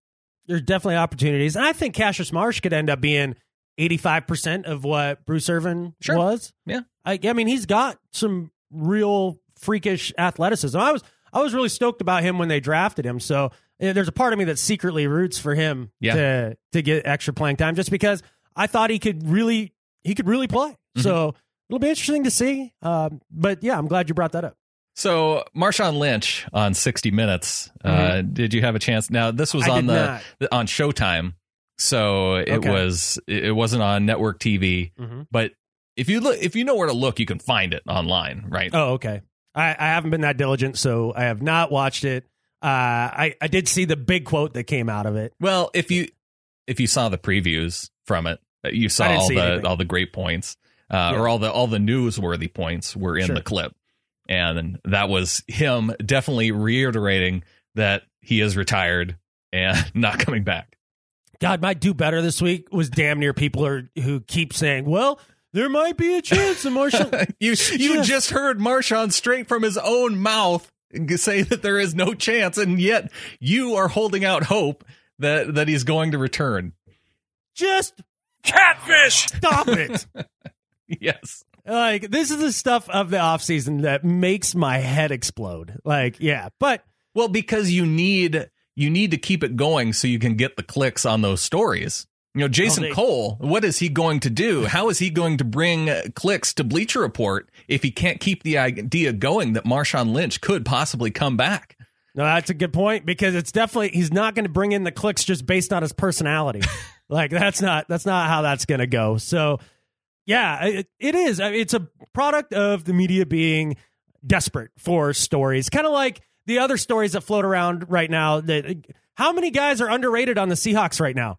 There's definitely opportunities. And I think Cassius Marsh could end up being 85% of what Bruce Irvin Sure. was. Yeah. I, I mean, he's got some real freakish athleticism. I was I was really stoked about him when they drafted him. So eh, there's a part of me that secretly roots for him Yeah. to to get extra playing time just because I thought he could really he could really play. Mm-hmm. So it'll be interesting to see. Um, but yeah, I'm glad you brought that up. So Marshawn Lynch on 60 Minutes. Uh, did you have a chance? Now this was Mm-hmm. I on the not. on Showtime, so it Okay. was it wasn't on network TV. Mhm. But if you look, if you know where to look, you can find it online, right? Oh, okay. I, I haven't been that diligent, so I have not watched it. Uh, I I did see the big quote that came out of it. Well, if you if you saw the previews from it, uh, you saw all the anything. all the great points, uh, Yeah. or all the all the newsworthy points were in Sure. the clip, and that was him definitely reiterating that he is retired and not coming back. God, my do better this week was damn near people are, who keep saying, "Well, there might be a chance of Marshall." you you Yeah. just heard Marshawn straight from his own mouth say that there is no chance, and yet you are holding out hope that that he's going to return. Just Catfish! stop it. Yes. like this is the stuff of the off season that makes my head explode. Like, yeah, but Well, because you need you need to keep it going so you can get the clicks on those stories. You know, Jason they- Cole, what is he going to do? How is he going to bring clicks to Bleacher Report if he can't keep the idea going that Marshawn Lynch could possibly come back? No, that's a good point because it's definitely he's not going to bring in the clicks just based on his personality. like that's not that's not how that's going to go. So, yeah, it, it is. It's a product of the media being desperate for stories, kind of like the other stories that float around right now. That how many guys are underrated on the Seahawks right now?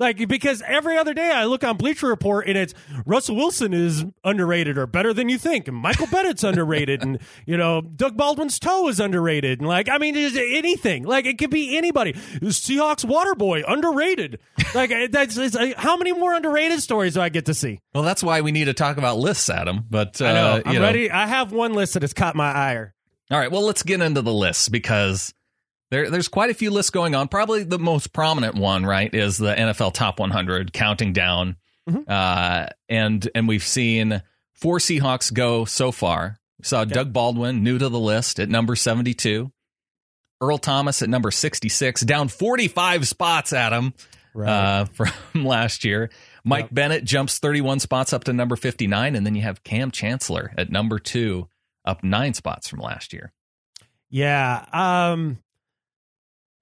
Like because every other day I look on Bleacher Report and it's Russell Wilson is underrated or better than you think, and Michael Bennett's underrated, and you know Doug Baldwin's toe is underrated, and like I mean is anything like it could be anybody. Seahawks water boy underrated. Like that's it's, like, how many more underrated stories do I get to see? Well, that's why we need to talk about lists, Adam. But uh, I know I'm know. ready. I have one list that has caught my ire. All right, well, let's get into the list because there, there's quite a few lists going on. Probably the most prominent one, right, is the NFL Top 100 counting down, Mhm. uh, and and we've seen four Seahawks go so far. We saw Doug Baldwin new to the list at number 72, Earl Thomas at number 66, down 45 spots. Adam uh, from last year. Mike Yep. Bennett jumps 31 spots up to number 59, and then you have Kam Chancellor at number two, up nine spots from last year. Yeah. Um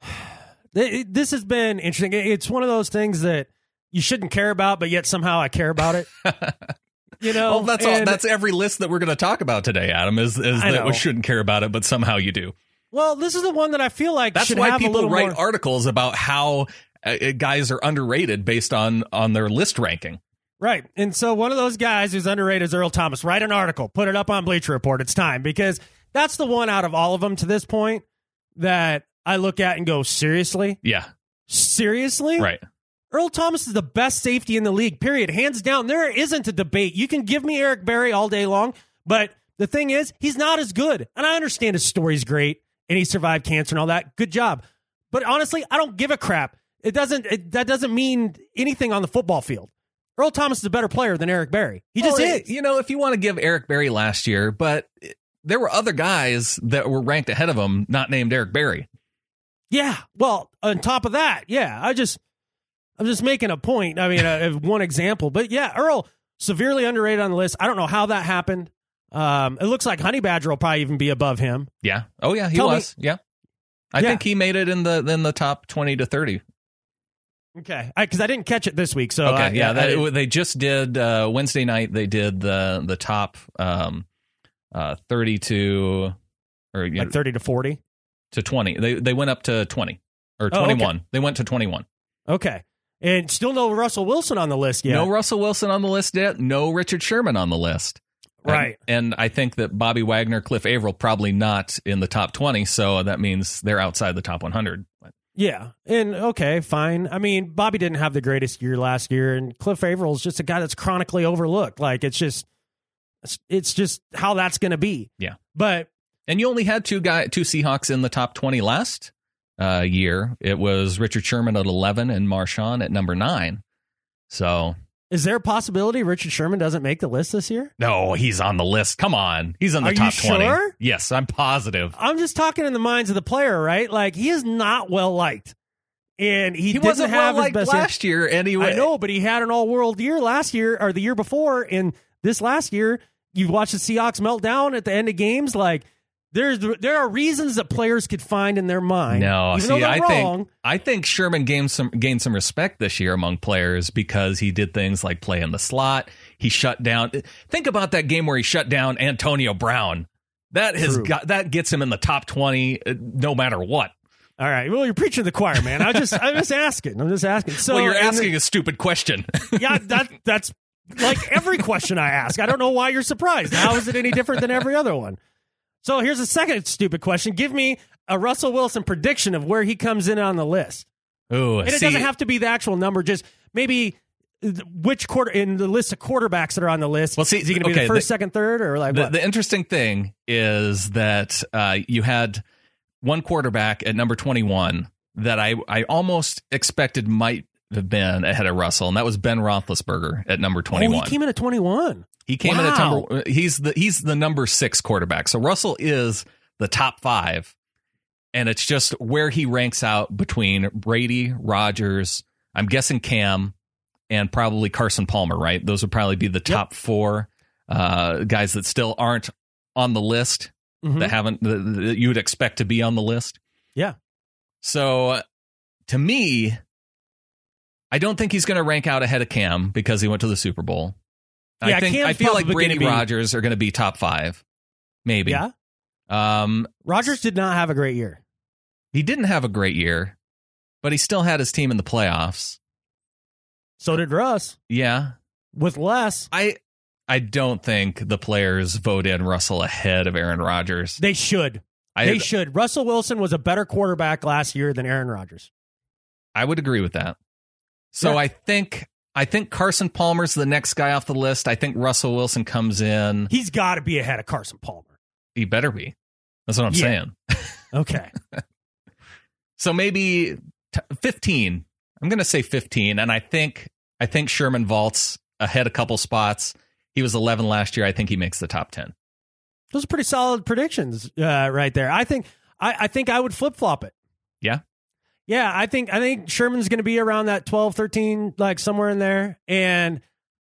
this has been interesting. It's one of those things that you shouldn't care about, but yet somehow I care about it. You know, well, that's all. That's every list that we're going to talk about today, Adam. Is is that we shouldn't care about it, but somehow you do. well, this is the one that I feel like That's why people write more- articles about how uh, guys are underrated based on on their list ranking. Right. And so one of those guys who's underrated is Earl Thomas. Write an article, put it up on Bleacher Report. It's time because that's the one out of all of them to this point that I look at and go, seriously? Yeah, Seriously? right. Earl Thomas is the best safety in the league, period. Hands down. There isn't a debate. You can give me Eric Berry all day long, but the thing is, he's not as good. And I understand his story's great and he survived cancer and all that. Good job. But honestly, I don't give a crap. It doesn't, it, that doesn't mean anything on the football field. Earl Thomas is a better player than Eric Berry. He just Well, is. You know, if you want to give Eric Berry last year, but there were other guys that were ranked ahead of him, not named Eric Berry. Yeah. Well, on top of that, yeah, I just, I'm just making a point. I mean, uh, one example, but yeah, Earl severely underrated on the list. I don't know how that happened. Um, it looks like Honey Badger will probably even be above him. Yeah. Oh yeah, he Tell me- was. yeah. I Yeah. think he made it in the in the top twenty to thirty. Okay, because I, didn't catch it this week. So Okay, I, yeah, I- that, I- they just did uh, Wednesday night. They did the the top um, uh, thirty to or know, like thirty to forty. To twenty. They they went up to twenty or Oh, okay. twenty one. They went to twenty one. Okay, and still no Russell Wilson on the list yet. No Russell Wilson on the list yet. No Richard Sherman on the list. Right. And, and I think that Bobby Wagner, Cliff Avril, probably not in the top twenty. So that means they're outside the top one hundred. Yeah, and okay, fine. I mean, Bobby didn't have the greatest year last year, and Cliff Avril is just a guy that's chronically overlooked. Like it's just, it's, it's just how that's going to be. Yeah. But And you only had two guy, two Seahawks in the top twenty last uh, year. It was Richard Sherman at eleven and Marshawn at number nine. So is there a possibility Richard Sherman doesn't make the list this year? no, he's on the list. Come on, he's in the Are you top twenty. sure? Yes, I'm positive. I'm just talking in the minds of the player, right? Like he is not well liked, and he, He didn't wasn't have well his liked best. last year, he I know, but he had an all world year last year or the year before, and this last year, you've watched the Seahawks melt down at the end of games. Like there's there are reasons that players could find in their mind. No, see, I wrong. think I think Sherman gained some gained some respect this year among players because he did things like play in the slot. He shut down. Think about that game where he shut down Antonio Brown. That has True. got that gets him in the top twenty, uh, no matter what. All right, well, you're preaching to the choir, man. I just I'm just asking. I'm just asking. So well, you're asking a stupid question. yeah, that that's like every question I ask. I don't know why you're surprised. How is it any different than every other one? So here's a second stupid question. Give me a Russell Wilson prediction of where he comes in on the list. Ooh, And it see, doesn't have to be the actual number, just maybe which quarter in the list of quarterbacks that are on the list. Well, see, is he going to be okay, the first, the- second, third, or like the, the interesting thing is that uh, you had one quarterback at number 21 that I, I almost expected might been ahead of Russell, and that was Ben Roethlisberger at number oh, 21. he came in at 21. He came in at number. He's the he's the number six quarterback. So Russell is the top five, and it's just where he ranks out between Brady, Rodgers. I'm guessing Cam, and probably Carson Palmer. Right? Those would probably be the top four uh, guys that still aren't on the list Mhm. that haven't that you would expect to be on the list. Yeah. So to me, I don't think he's going to rank out ahead of Cam because he went to the Super Bowl. Yeah, I think Cam's I feel like Brady be- Rodgers are going to be top five, maybe. Yeah. Um, Rodgers did not have a great year. he didn't have a great year, but he still had his team in the playoffs. So did Russ Yeah, with less. I I don't think the players vote in Russell ahead of Aaron Rodgers. They should. I they should. Russell Wilson was a better quarterback last year than Aaron Rodgers. I would agree with that. So Yeah. I think I think Carson Palmer's the next guy off the list. I think Russell Wilson comes in. He's got to be ahead of Carson Palmer. He better be. That's what I'm Yeah. saying. Okay. So maybe t- 15. I'm going to say 15 and I think I think Sherman vaults ahead a couple spots. He was 11 last year. I think he makes the top 10. Those are pretty solid predictions uh, right there. I think I, I think I would flip flop it. Yeah. I think I think Sherman's going to be around that 12, 13, like somewhere in there, and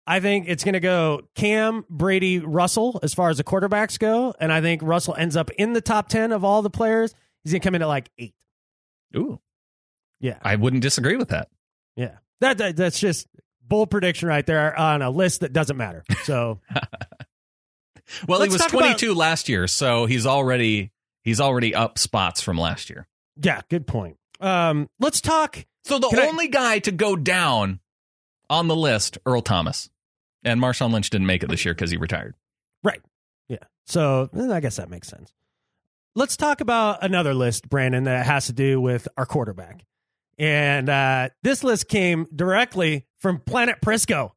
I think it's going to go Cam, Brady, Russell as far as the quarterbacks go, and I think Russell ends up in the top ten of all the players. He's going to come in at like eight. Ooh. Yeah, I wouldn't disagree with that. yeah. That, that that's just bold prediction right there on a list that doesn't matter. So Well, Let's he was talk about- 22 last year, so he's already he's already up spots from last year. yeah, good point. Um, let's talk. So the Can I- only guy to go down on the list, Earl Thomas. And Marshawn Lynch didn't make it this year because he retired. Right. Yeah. So I guess that makes sense. Let's talk about another list, Brandon, that has to do with our quarterback. And uh, this list came directly from Planet Prisco.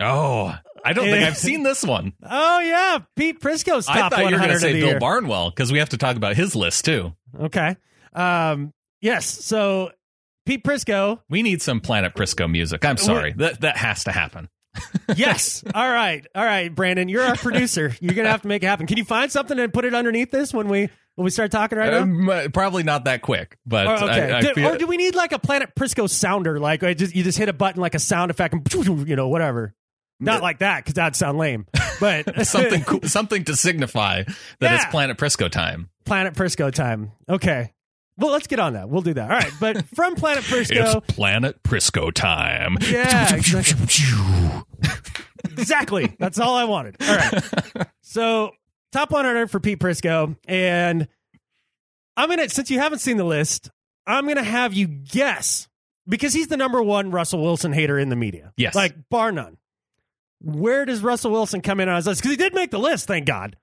Oh, I don't think I've seen this one. Oh yeah, Pete Prisco's top I thought you were going to say Bill year. Barnwell because we have to talk about his list too. Okay. Um, yes. So Pete Prisco. We need some Planet Prisco music. I'm sorry. That that has to happen. yes. All right. All right, Brandon, you're our producer. You're gonna have to make it happen. Can you find something and put it underneath this when we when we start talking right now? Um, uh, probably not that quick, but Oh, okay. I, I Do- feel or do we need like a Planet Prisco sounder? Like just you just hit a button like a sound effect and you know whatever. Not like that because that'd sound lame. But something cool, something to signify that it's Planet Prisco time. Planet Prisco time. Okay. Well, let's get on that. We'll do that. All right. But from Planet Prisco, It's Planet Prisco time. Yeah, exactly. That's all I wanted. All right. So top 100 for Pete Prisco, and I'm gonna since you haven't seen the list, I'm gonna have you guess because he's the number one Russell Wilson hater in the media. Yes. like bar none. Where does Russell Wilson come in on his list? Because he did make the list, thank God.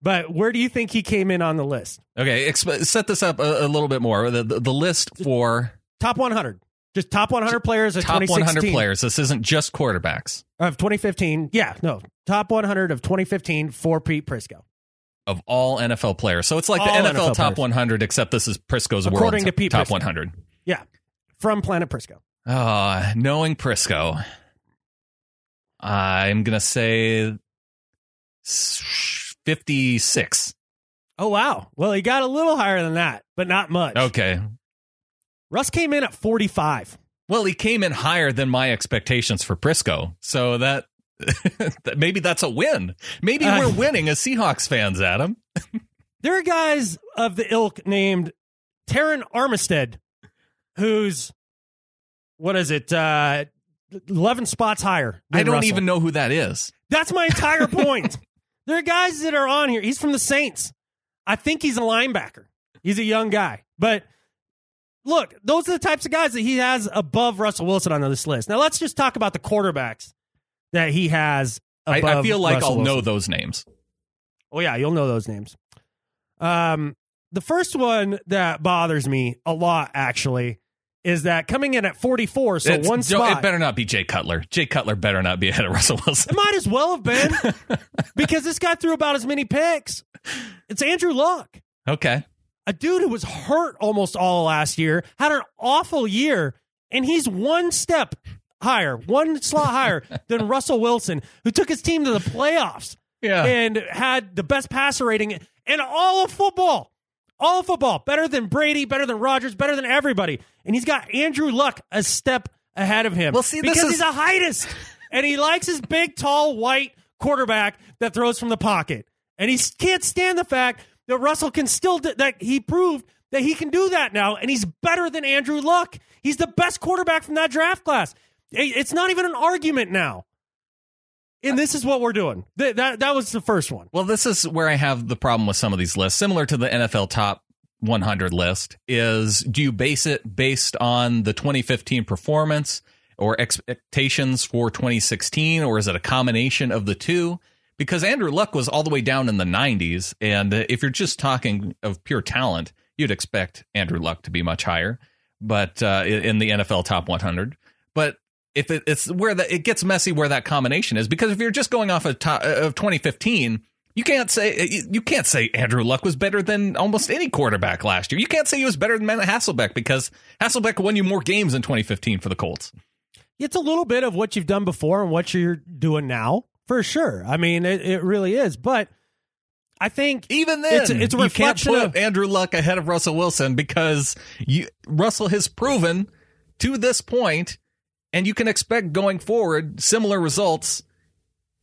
But where do you think he came in on the list? Okay, exp- set this up a, a little bit more. The, the, the list for Top 100, just top 100 players of top 100 players. This isn't just quarterbacks of 2015. Yeah, no, top 100 of 2015 for Pete Prisco. of all NFL players. So it's like All the NFL, NFL top players. 100, except this is Prisco's According world to Pete top Prisco. 100. Yeah, from Planet Prisco. Uh, knowing Prisco, I'm gonna say s- 56. Oh wow. Well, he got a little higher than that, but not much. Okay. Russ came in at 45. Well, he came in higher than my expectations for Prisco, so that, maybe that's a win. Maybe Uh, we're winning as Seahawks fans, Adam. There are guys of the ilk named Terron Armstead, who's what is it? Uh, 11 spots higher. I don't Russell. even know who that is. That's my entire point. there are guys that are on here. He's from the Saints. I think he's a linebacker. He's a young guy. But look, those are the types of guys that he has above Russell Wilson on this list. Now let's just talk about the quarterbacks that he has I, above I feel like Russell I'll know those names. Oh yeah, you'll know those names. Um, the first one that bothers me a lot actually is that coming in at 44, so It's- one spot. It better not be Jay Cutler. Jay Cutler better not be ahead of Russell Wilson. It might as well have been because this guy threw about as many picks. It's Andrew Luck, Okay. a dude who was hurt almost all last year, had an awful year, and he's one step higher, one slot higher than Russell Wilson, who took his team to the playoffs Yeah. and had the best passer rating in all of football. All football. Better than Brady, better than Rodgers, better than everybody. And he's got Andrew Luck a step ahead of him. Well, see, because is- he's a heightist. and he likes his big, tall, white quarterback that throws from the pocket. And he can't stand the fact that Russell can still, do, that he proved that he can do that now. And he's better than Andrew Luck. He's the best quarterback from that draft class. It's not even an argument now. And this is what we're doing. Th- that, that was the first one. Well, this is where I have the problem with some of these lists, similar to the NFL top 100 list. Is do you base it based on the 2015 performance or expectations for 2016, or is it a combination of the two? Because Andrew Luck was all the way down in the 90s, and if you're just talking of pure talent, you'd expect Andrew Luck to be much higher, but uh, in the NFL top 100. But if it, it's where that it gets messy where that combination is because if you're just going off of, top, uh, of 2015 you can't say uh, you can't say Andrew Luck was better than almost any quarterback last year. You can't say he was better than Matt Hasselbeck because Hasselbeck won you more games in 2015 for the Colts. It's a little bit of what you've done before and what you're doing now, for sure. I mean, it, it really is. But I think Even then, It's a- it's a you reflection can't of- Andrew Luck ahead of Russell Wilson because you, Russell has proven to this point, and you can expect going forward similar results.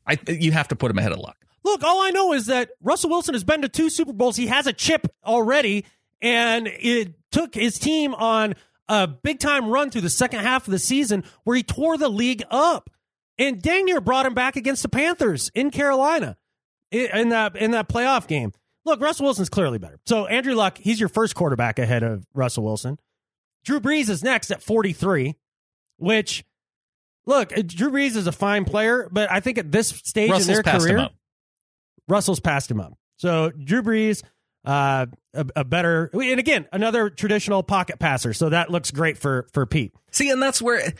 I you have to put him ahead of Luck. Look, all I know is that Russell Wilson has been to two Super Bowls. He has a chip already, and it took his team on a big time run through the second half of the season where he tore the league up. And dang brought him back against the Panthers in Carolina in that in that playoff game. Look, Russell Wilson's clearly better. So Andrew Luck, he's your first quarterback ahead of Russell Wilson. Drew Brees is next at 43, which look, Drew Brees is a fine player, but I think at this stage Russell's in their passed career, him up. Russell's passed him up. So Drew Brees, uh, a, a better, and again, another traditional pocket passer. So that looks great for for Pete. See, and that's where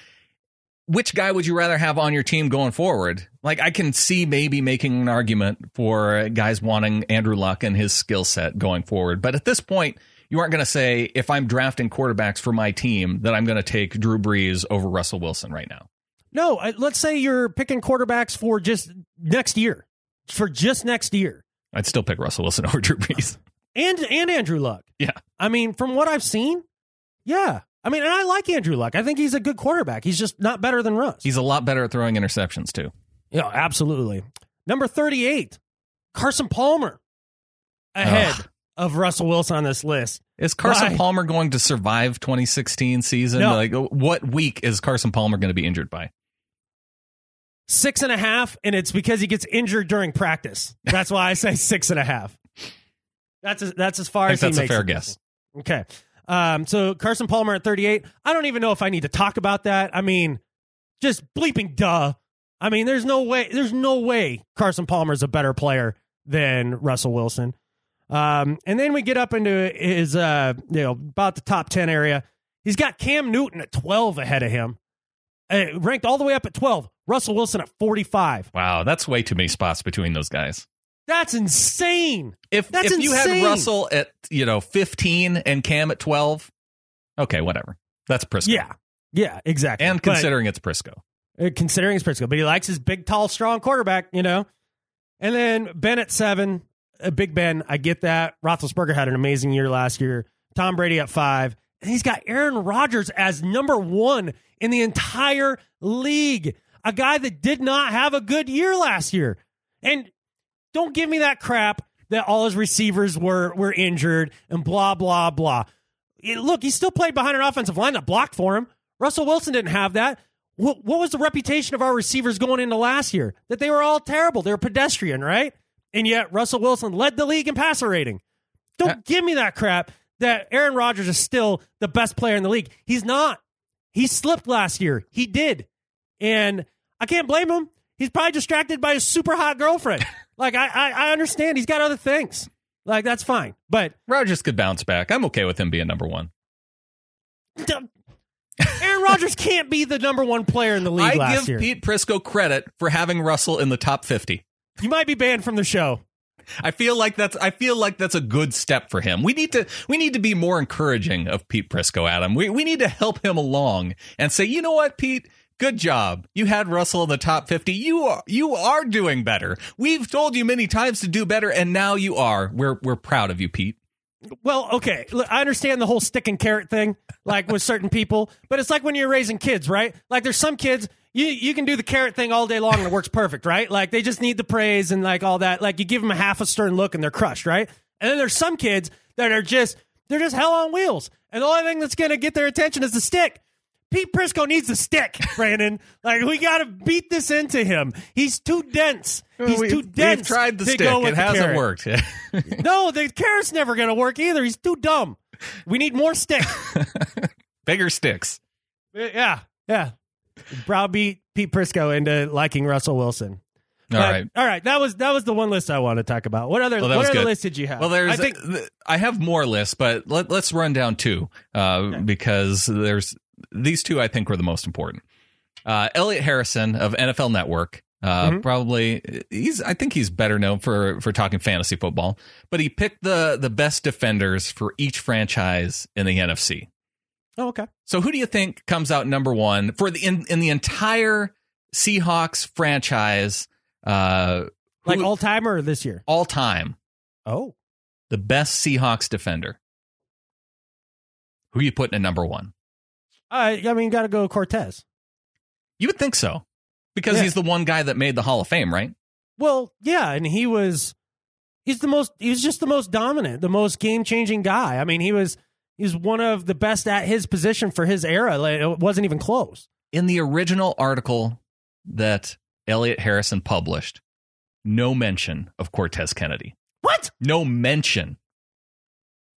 which guy would you rather have on your team going forward? Like I can see maybe making an argument for guys wanting Andrew Luck and his skill set going forward, but at this point, you aren't going to say if I'm drafting quarterbacks for my team that I'm going to take Drew Brees over Russell Wilson right now. No, let's say you're picking quarterbacks for just next year, for just next year, I'd still pick Russell Wilson over Drew Brees. and and Andrew Luck. Yeah. I mean, from what I've seen, yeah. I mean, and I like Andrew Luck. I think he's a good quarterback. He's just not better than Russ. He's a lot better at throwing interceptions too. yeah, absolutely. Number thirty-eight, Carson Palmer, ahead Ugh. Of Russell Wilson on this list. Is Carson Why? Palmer going to survive 2016 season? No. Like, what week is Carson Palmer going to be injured by? Six and a half, and it's because he gets injured during practice. That's why I say six and a half. That's as, that's as far I as that's a fair it. guess. Okay. Um, so Carson Palmer at 38. I don't even know if I need to talk about that. I mean, just bleeping duh. I mean, there's no way, there's no way Carson Palmer's a better player than Russell Wilson. Um, and then we get up into his, uh, you know, about the top 10 area. He's got Cam Newton at 12 ahead of him, uh, ranked all the way up at 12. Russell Wilson at 45. Wow, that's way too many spots between those guys. That's insane. If That's if you had. Russell at you know 15 and Cam at 12, okay, whatever. That's Prisco. Yeah. Yeah, exactly. and But- considering it's Prisco. uh, considering it's Prisco, but he likes his big, tall, strong quarterback, you know. And then Ben at seven, uh, Big Ben, I get that. Roethlisberger had an amazing year last year. Tom Brady at five, and he's got Aaron Rodgers as number one in the entire league. A guy that did not have a good year last year, and don't give me that crap that all his receivers were were injured and blah blah blah. It- look, he still played behind an offensive line that blocked for him. Russell Wilson didn't have that. What was the reputation of our receivers going into last year? That they were all terrible. They were pedestrian, right? And yet Russell Wilson led the league in passer rating. Don't Uh, give me that crap that Aaron Rodgers is still the best player in the league. He's not. He slipped last year. He did. And I can't blame him. He's probably distracted by his super hot girlfriend. like I, I, I understand he's got other things. Like that's fine. But Rodgers could bounce back. I'm okay with him being number one. Aaron Rodgers can't be the number one player in the league I give year. Pete Prisco credit for having Russell in the top 50. You might be banned from the show. I feel like that's I feel like that's a good step for him. We need to we need to be more encouraging of Pete Prisco, Adam. We we need to help him along and say, you know what, Pete, good job. You had Russell in the top fifty. You are you are doing better. We've told you many times to do better, and now you are. We're we're proud of you, Pete. Well, okay. Look, I understand the whole stick and carrot thing, like with certain people, but it's like when you're raising kids, right? Like there's some kids you you can do the carrot thing all day long and it works perfect, right? Like they just need the praise and like all that. Like you give them a half a stern look and they're crushed, right? And then there's some kids that are just they're just hell on wheels, and the only thing that's gonna get their attention is the stick. Pete Prisco needs the stick, Brandon. like we got to beat this into him. He's too dense. He's We've- too dense. We've tried the stick. It hasn't carrot. worked. No, the carrot's never going to work either. He's too dumb. We need more stick. Bigger sticks. Uh, yeah, yeah. Browbeat Pete Prisco into liking Russell Wilson. All But- right. all right. That was that was the one list I want to talk about. What other Well, what other good. list did you have? Well, there's I think th- I have more lists, but let, let's run down two uh, because there's these two I think were the most important. Uh, Elliot Harrison of NFL Network, uh, Mhm. probably he's I think he's better known for for talking fantasy football, but he picked the the best defenders for each franchise in the NFC. Oh, okay. So who do you think comes out number one for the in, in the entire Seahawks franchise? Uh, Like all time or this year? all time, Oh, the best Seahawks defender. Who are you putting at number one? I I mean, got to go Cortez. You would think so, because Yeah. he's the one guy that made the Hall of Fame, right? Well, yeah, and he was he's the most he was just the most dominant, the most game changing guy. I mean, he was he's one of the best at his position for his era. Like, it wasn't even close. In the original article that Elliot Harrison published, no mention of Cortez Kennedy. What? No mention.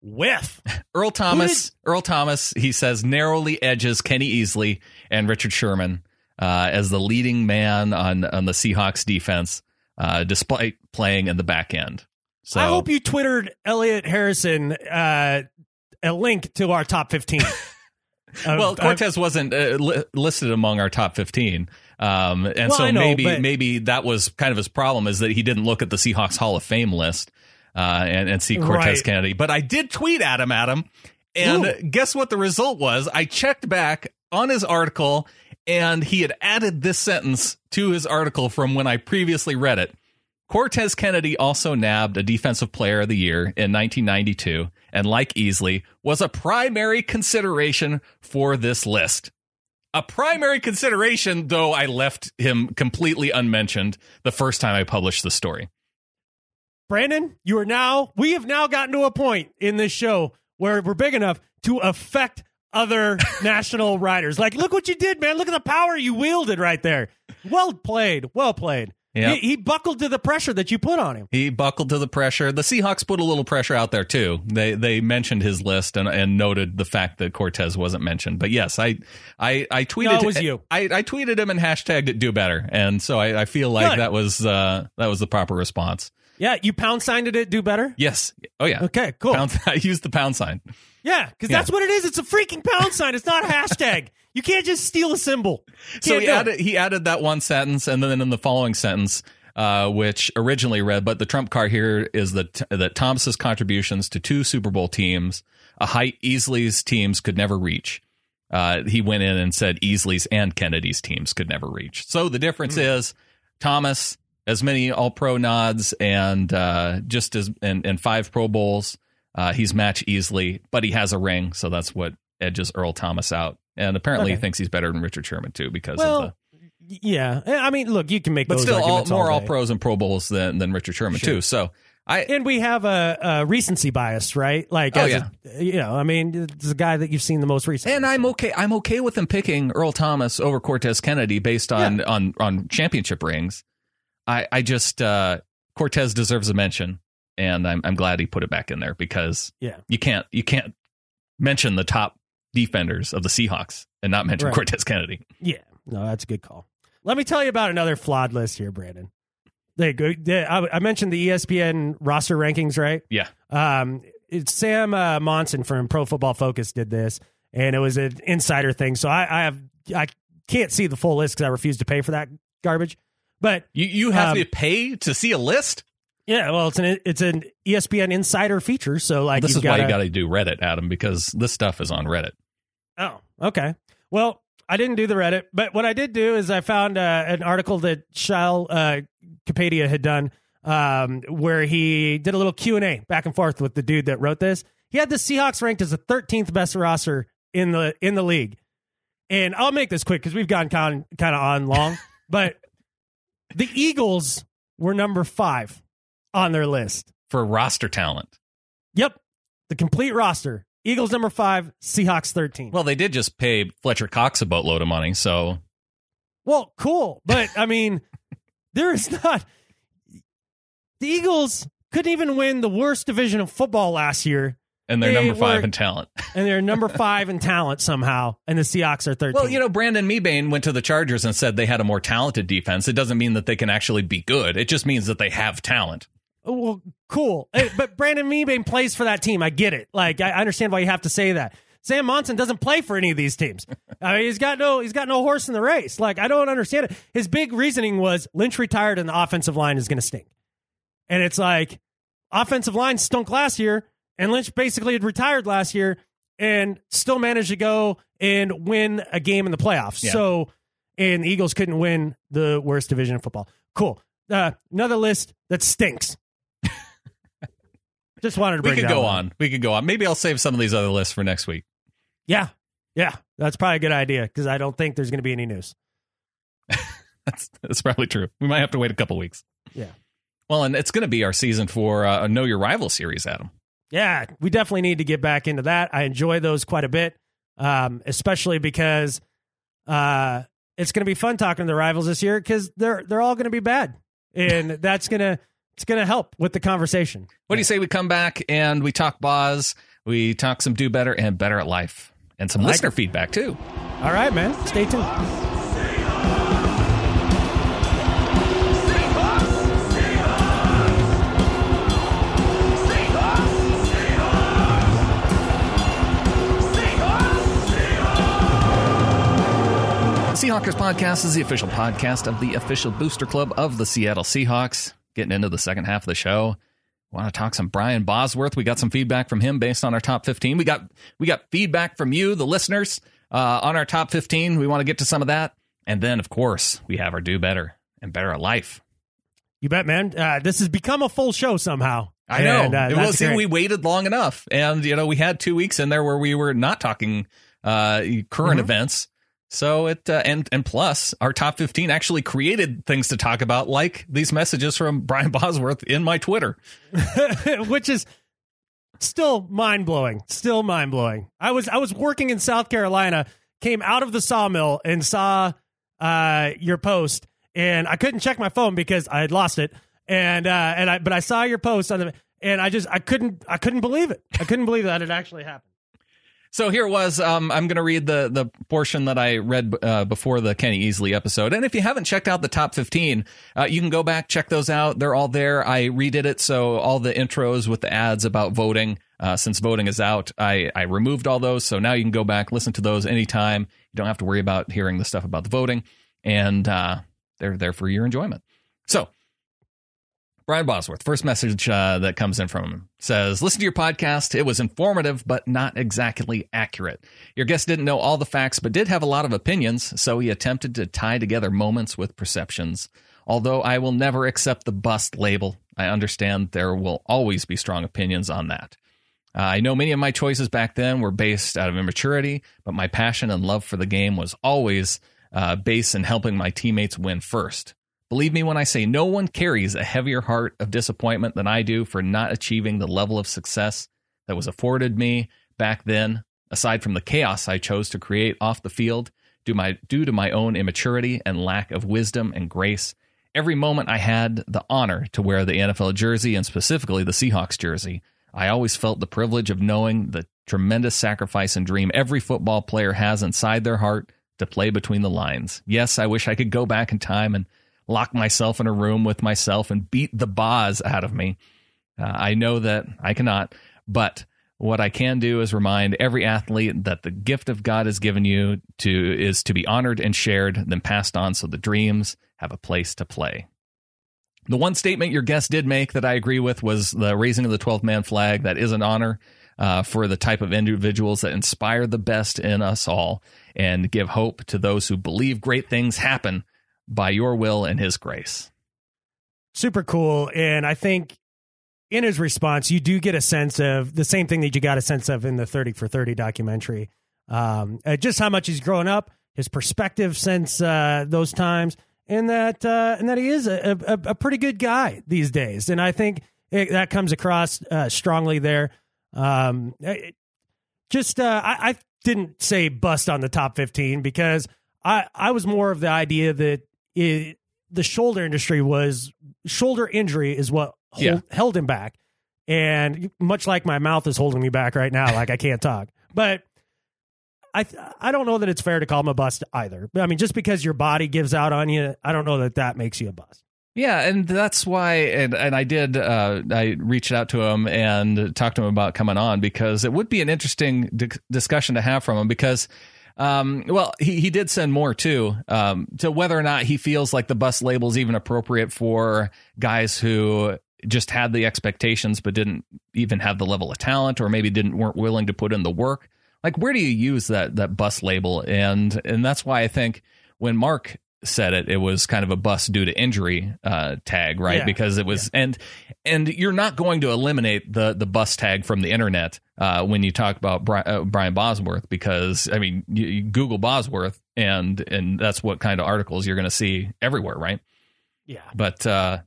With Earl Thomas. Earl Thomas. He says narrowly edges Kenny Easley and Richard Sherman uh, as the leading man on on the Seahawks defense, uh, despite playing in the back end. So I hope you twittered Elliot Harrison uh, a link to our top 15. well, Cortez wasn't uh, li- listed among our top fifteen, um, and Well, so know, maybe but- maybe that was kind of his problem is that he didn't look at the Seahawks Hall of Fame list uh, and, and see Cortez Right. Kennedy. But I did tweet at him, Adam, and Ooh. guess what the result was? I checked back on his article, And he had added this sentence to his article from when I previously read it. Cortez Kennedy also nabbed a Defensive Player of the Year in 1992, and like Easley, was a primary consideration for this list. A primary consideration, though I left him completely unmentioned the first time I published the story. Brandon, you are now, we have now gotten to a point in this show where we're big enough to affect other national riders. Like, look what you did, man. Look at the power you wielded right there. Well played. Well played. Yep. He, he buckled to the pressure that you put on him. He buckled to the pressure. The Seahawks put a little pressure out there too. They they mentioned his list and, and noted the fact that Cortez wasn't mentioned. But yes, I I, I tweeted No, it was you. I, I tweeted him and hashtagged it do better. And so I, I feel like Good. that was uh that was the proper response. Yeah, you pound signed it. Do better. Yes. Oh yeah. Okay, cool. Pound, I used the pound sign. Yeah, because Yeah. that's what it is. It's a freaking pound sign. It's not a hashtag. You can't just steal a symbol. So can't he added he added that one sentence, and then in the following sentence, uh, which originally read, "But the trump card here is that that Thomas's contributions to two Super Bowl teams, a height Easley's teams could never reach." Uh, he went in and said Easley's and Kennedy's teams could never reach. So the difference Hmm. is Thomas as many All Pro nods and uh, just as and, and five Pro Bowls. Uh, he's match Easley, but he has a ring, so that's what edges Earl Thomas out. And apparently, he thinks he's better than Richard Sherman too because of the yeah. I mean, look, you can make but those still all, more all day. pros and pro bowls than than Richard Sherman Sure. too. So I And we have a, a recency bias, right? Like, Oh, as a- you know, I mean, it's a guy that you've seen the most recently. and I'm okay. I'm okay with him picking Earl Thomas over Cortez Kennedy based on on on championship rings. I I just uh, Cortez deserves a mention, and I'm I'm glad he put it back in there because Yeah. you can't you can't mention the top defenders of the Seahawks and not mention Right. Cortez Kennedy. Yeah, no, that's a good call. Let me tell you about another flawed list here, Brandon. They go. They, I, I mentioned the ESPN roster rankings, right? Yeah. Um, it's Sam uh, Monson from Pro Football Focus did this, and it was an insider thing. So I, I have I can't see the full list because I refuse to pay for that garbage. But You you have Um, to pay to see a list. yeah, well, it's an it's an ESPN insider feature. So like, this is why you gotta- do Reddit, Adam, because this stuff is on Reddit. Oh, okay. Well, I didn't do the Reddit, but what I did do is I found uh, an article that Sheil uh, Kapadia had done um, where he did a little Q and A back and forth with the dude that wrote this. He had the Seahawks ranked as the 13th best roster in the in the league, and I'll make this quick because we've gone kind kind of on long, but the Eagles were number five on their list. for roster talent. Yep, the complete roster. Eagles number five, Seahawks 13. Well, they did just pay Fletcher Cox a boatload of money, so Well, cool, but I mean, there is not. The Eagles couldn't even win the worst division of football last year, and they're They number five were- in talent. and they're number five in talent somehow, and the Seahawks are 13. Well, you know, Brandon Mebane went to the Chargers and said they had a more talented defense. It doesn't mean that they can actually be good. It just means that they have talent. Oh, well, cool. Hey, but Brandon Mebane plays for that team. I get it. Like, I I understand why you have to say that. Sam Monson doesn't play for any of these teams. I mean, he's got no, he's got no horse in the race. Like, I don't understand it. His big reasoning was Lynch retired and the offensive line is going to stink. And it's like, offensive line stunk last year, and Lynch basically had retired last year and still managed to go and win a game in the playoffs. Yeah. So, and the Eagles couldn't win the worst division of football. Cool. Uh, another list that stinks. Just wanted to bring. Up. We could go one. on. We could go on. Maybe I'll save some of these other lists for next week. Yeah. Yeah. That's probably a good idea because I don't think there's going to be any news. That's that's probably true. We might have to wait a couple weeks. Yeah. Well, and it's going to be our season for uh, a Know Your Rival series, Adam. Yeah. We definitely need to get back into that. I enjoy those quite a bit, um, especially because uh, it's going to be fun talking to the rivals this year because they're, they're all going to be bad. And that's going to, it's going to help with the conversation. What do you say we come back and we talk Boz, we talk some Do Better and Better at Life, and some like listener feedback too. All right, man. Stay tuned. Seahawkers podcast is the official podcast of the official booster club of the Seattle Seahawks. Getting into the second half of the show. Want to talk some Brian Bosworth? We got some feedback from him based on our top 15. We got we got feedback from you, the listeners. Uh, on our top 15, we want to get to some of that. And then, of course, we have our do better and better life. You bet, man. Uh, this has become a full show somehow. I know. And, uh, it was great. we waited long enough. And, you know, we had two weeks in there where we were not talking uh, current Mhm. events. So it, uh, and, and plus, our top 15 actually created things to talk about, like these messages from Brian Bosworth in my Twitter. which is still mind blowing. Still mind blowing. I was I was working in South Carolina, came out of the sawmill and saw uh, your post, and I couldn't check my phone because I had lost it. And uh, and I but I saw your post on the and I just I couldn't I couldn't believe it. I couldn't believe that it actually happened. So here it was. Um, I'm going to read the the portion that I read uh, before the Kenny Easley episode. And if you haven't checked out the top 15, uh, you can go back check those out. They're all there. I redid it so all the intros with the ads about voting. Uh, since voting is out, I I removed all those. So now you can go back listen to those anytime. You don't have to worry about hearing the stuff about the voting, and uh, they're there for your enjoyment. So Brian Bosworth, first message uh, that comes in from him says, Listen to your podcast. It was informative, but not exactly accurate. Your guest didn't know all the facts, but did have a lot of opinions, so he attempted to tie together moments with perceptions. Although I will never accept the bust label, I understand there will always be strong opinions on that. Uh, I know many of my choices back then were based out of immaturity, but my passion and love for the game was always uh, based in helping my teammates win first. Believe me when I say no one carries a heavier heart of disappointment than I do for not achieving the level of success that was afforded me back then, aside from the chaos I chose to create off the field due, my, due to my own immaturity and lack of wisdom and grace. Every moment I had the honor to wear the NFL jersey and specifically the Seahawks jersey, I always felt the privilege of knowing the tremendous sacrifice and dream every football player has inside their heart to play between the lines. Yes, I wish I could go back in time and lock myself in a room with myself and beat the boz out of me. Uh, I know that I cannot, but what I can do is remind every athlete that the gift of God has given you to is to be honored and shared, then passed on so the dreams have a place to play. The one statement your guest did make that I agree with was the raising of the 12th man flag. That is an honor uh, for the type of individuals that inspire the best in us all and give hope to those who believe great things happen by your will and his grace. super cool. And I think in his response, you do get a sense of the same thing that you got a sense of in the 30 for 30 documentary. Um, uh, just how much he's grown up, his perspective since uh, those times, and that uh, and that he is a, a, a pretty good guy these days. And I think it, that comes across uh, strongly there. Um, it- just uh, I, I didn't say bust on the top 15 because I, I was more of the idea that it, the shoulder industry was shoulder injury is what hold, Yeah. held him back. And much like my mouth is holding me back right now, like I can't talk. But I I don't know that it's fair to call him a bust either. I mean, just because your body gives out on you, I don't know that that makes you a bust. Yeah, and that's why, and, and I did. Uh, I reached out to him and talked to him about coming on because it would be an interesting di- discussion to have from him. Because, um, well, he he did send more too um, to whether or not he feels like the bus label is even appropriate for guys who just had the expectations but didn't even have the level of talent, or maybe didn't weren't willing to put in the work. Like, where do you use that that bus label? And and that's why I think when Mark said it, it was kind of a bust due to injury uh, tag, right? Yeah. Because it was and and you're not going to eliminate the the bus tag from the internet uh, when you talk about Bri- uh, Brian Bosworth, because I mean, you, you Google Bosworth and and that's what kind of articles you're going to see everywhere, right? Yeah. But uh,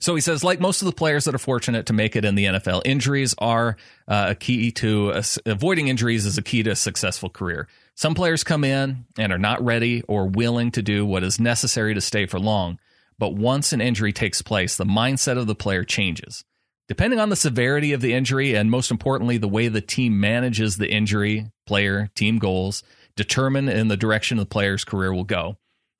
so he says, like most of the players that are fortunate to make it in the NFL, injuries are uh, a key to a, avoiding injuries is a key to a successful career. Some players come in and are not ready or willing to do what is necessary to stay for long. But once an injury takes place, the mindset of the player changes. Depending on the severity of the injury and most importantly, the way the team manages the injury, player, team goals, determine in the direction the player's career will go.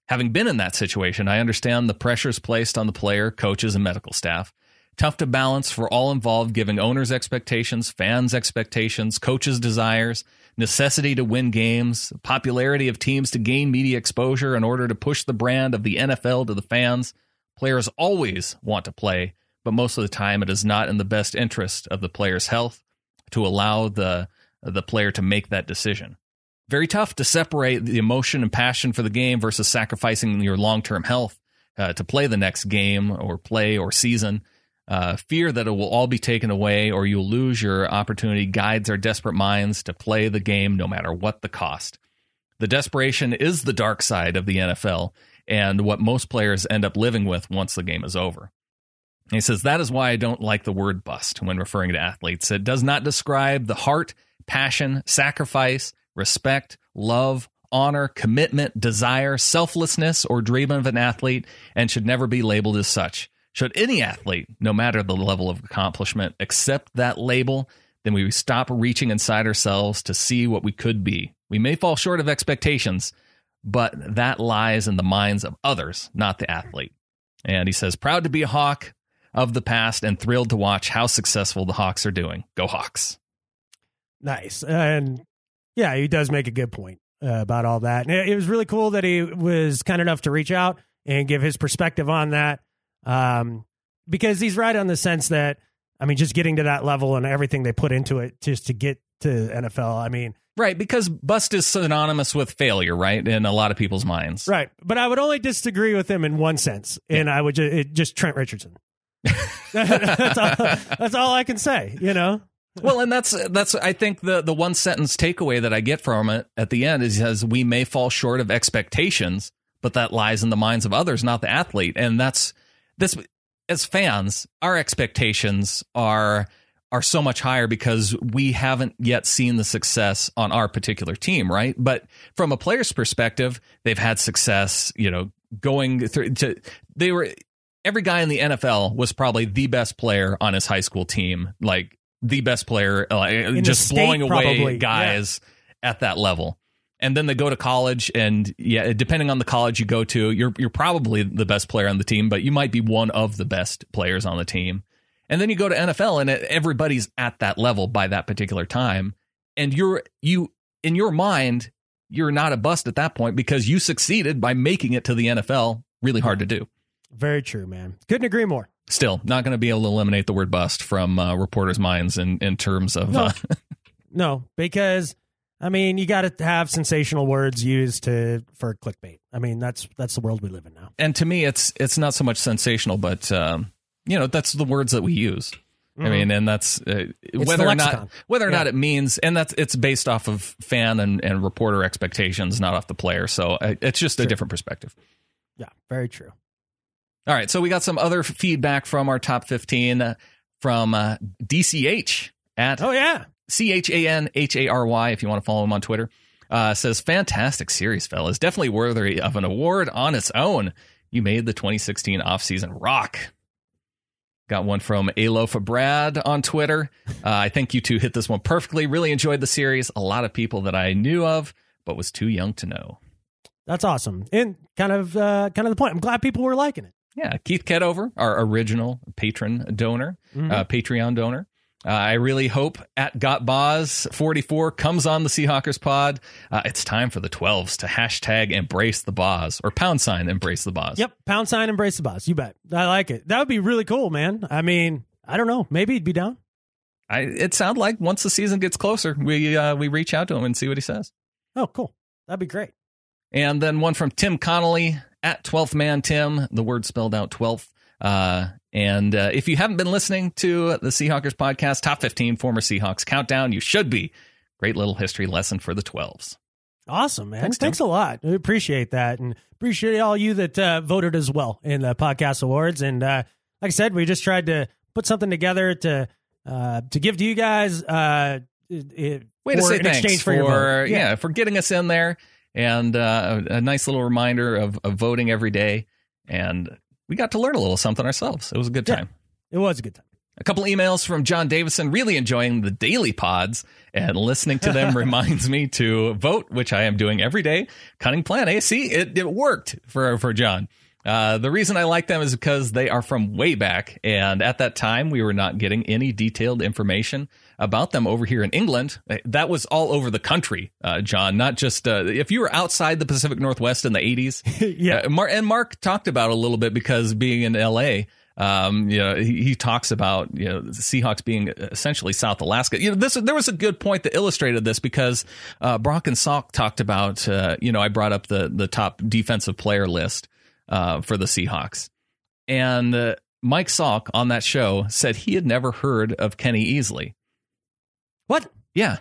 Having been in that situation, I understand the pressures placed on the player, coaches, and medical staff. Tough to balance for all involved, giving owners' expectations, fans' expectations, coaches' desires, necessity to win games, popularity of teams to gain media exposure in order to push the brand of the NFL to the fans. Players always want to play, but most of the time it is not in the best interest of the player's health to allow the the player to make that decision. very tough to separate the emotion and passion for the game versus sacrificing your long term health uh, to play the next game or play or season. Uh, fear that it will all be taken away or you'll lose your opportunity guides our desperate minds to play the game no matter what the cost. The desperation is the dark side of the NFL and what most players end up living with once the game is over. he says, That is why I don't like the word bust when referring to athletes. It does not describe the heart, passion, sacrifice, respect, love, honor, commitment, desire, selflessness, or dream of an athlete and should never be labeled as such. Should any athlete, no matter the level of accomplishment, accept that label, then we stop reaching inside ourselves to see what we could be. We may fall short of expectations, but that lies in the minds of others, not the athlete. And he says, proud to be a Hawk of the past and thrilled to watch how successful the Hawks are doing. Go Hawks. Nice. And yeah, he does make a good point uh, about all that. And it was really cool that he was kind enough to reach out and give his perspective on that. Um, because he's right on the sense that, I mean, just getting to that level and everything they put into it just to get to NFL. I mean, Right, because bust is synonymous with failure, right, in a lot of people's minds. right. But I would only disagree with him in one sense, and I would just, it, just Trent Richardson. that's, all, that's all I can say, you know? well, and that's that's I think the the one sentence takeaway that I get from it at the end is he says we may fall short of expectations, but that lies in the minds of others, not the athlete. And that's this as fans, our expectations are are so much higher because we haven't yet seen the success on our particular team, right? But from a player's perspective, they've had success, you know, going through to they were every guy in the NFL was probably the best player on his high school team, like the best player, uh, just state, blowing away probably. guys at that level. And then they go to college, and yeah, depending on the college you go to, you're you're probably the best player on the team, but you might be one of the best players on the team. And then you go to NFL, and everybody's at that level by that particular time, and you're you in your mind, you're not a bust at that point because you succeeded by making it to the NFL. Really hard to do. Very true, man. Couldn't agree more. Still, not going to be able to eliminate the word bust from uh, reporters' minds in in terms of. No. Uh, No, because I mean, you got to have sensational words used to for clickbait. I mean, that's that's the world we live in now. and to me it's it's not so much sensational but um, you know that's the words that we use i mean and that's uh, whether or not whether or Yeah. not it means and that's it's based off of fan and, and reporter expectations not off the player so uh, it's just a different perspective Yeah, very true. all right so we got some other feedback from our top 15 uh, from uh, dch at Oh yeah, C H A N H A R Y, if you want to follow him on Twitter, uh, says, Fantastic series, fellas. Definitely worthy of an award on its own. You made the 2016 offseason rock. Got one from Alofa Brad on Twitter. Uh, I think you two hit this one perfectly. Really enjoyed the series. A lot of people that I knew of, but was too young to know. that's awesome. And kind of uh, kind of the point. I'm glad people were liking it. Yeah, Keith Kedover, our original patron donor, uh, Patreon donor. Uh, I really hope at Got GotBoz44 comes on the Seahawkers pod. Uh, it's time for the 12s to hashtag embrace the Boz or pound sign embrace the Boz. Yep, pound sign embrace the Boz. You bet. I like it. That would be really cool, man. I mean, I don't know. Maybe he'd be down. I, it sounds like once the season gets closer, we uh, we reach out to him and see what he says. Oh, cool. That'd be great. And then one from Tim Connolly at 12th man Tim, the word spelled out 12th. Uh, and uh, if you haven't been listening to the Seahawkers podcast, top 15 former Seahawks countdown, you should be. Great little history lesson for the 12s. Awesome, man. Thanks, Thanks, a lot. We appreciate that. And appreciate all you that uh, voted as well in the podcast awards. And uh, like I said, we just tried to put something together to uh, to give to you guys. Uh, it, Way to say in thanks exchange for, for, your vote. yeah. for getting us in there and uh, a, a nice little reminder of, of voting every day. And we got to learn a little something ourselves. It was a good Yeah. time. It was a good time. A couple emails from John Davison, really enjoying the daily pods and listening to them reminds me to vote, which I am doing every day. Cunning Plan. Hey, see, it, it worked for, for John. Uh, the reason I like them is because they are from way back. And at that time, we were not getting any detailed information about them over here in England. That was all over the country, uh, John, not just uh, if you were outside the Pacific Northwest in the 80s. Yeah. Uh, Mar- and Mark talked about it a little bit because being in LA, Um, you know, he, he talks about you know the Seahawks being essentially South Alaska. You know, this there was a good point that illustrated this because uh, Brock and Salk talked about. Uh, you know, I brought up the the top defensive player list uh, for the Seahawks, and uh, Mike Salk on that show said he had never heard of Kenny Easley. What? Yeah,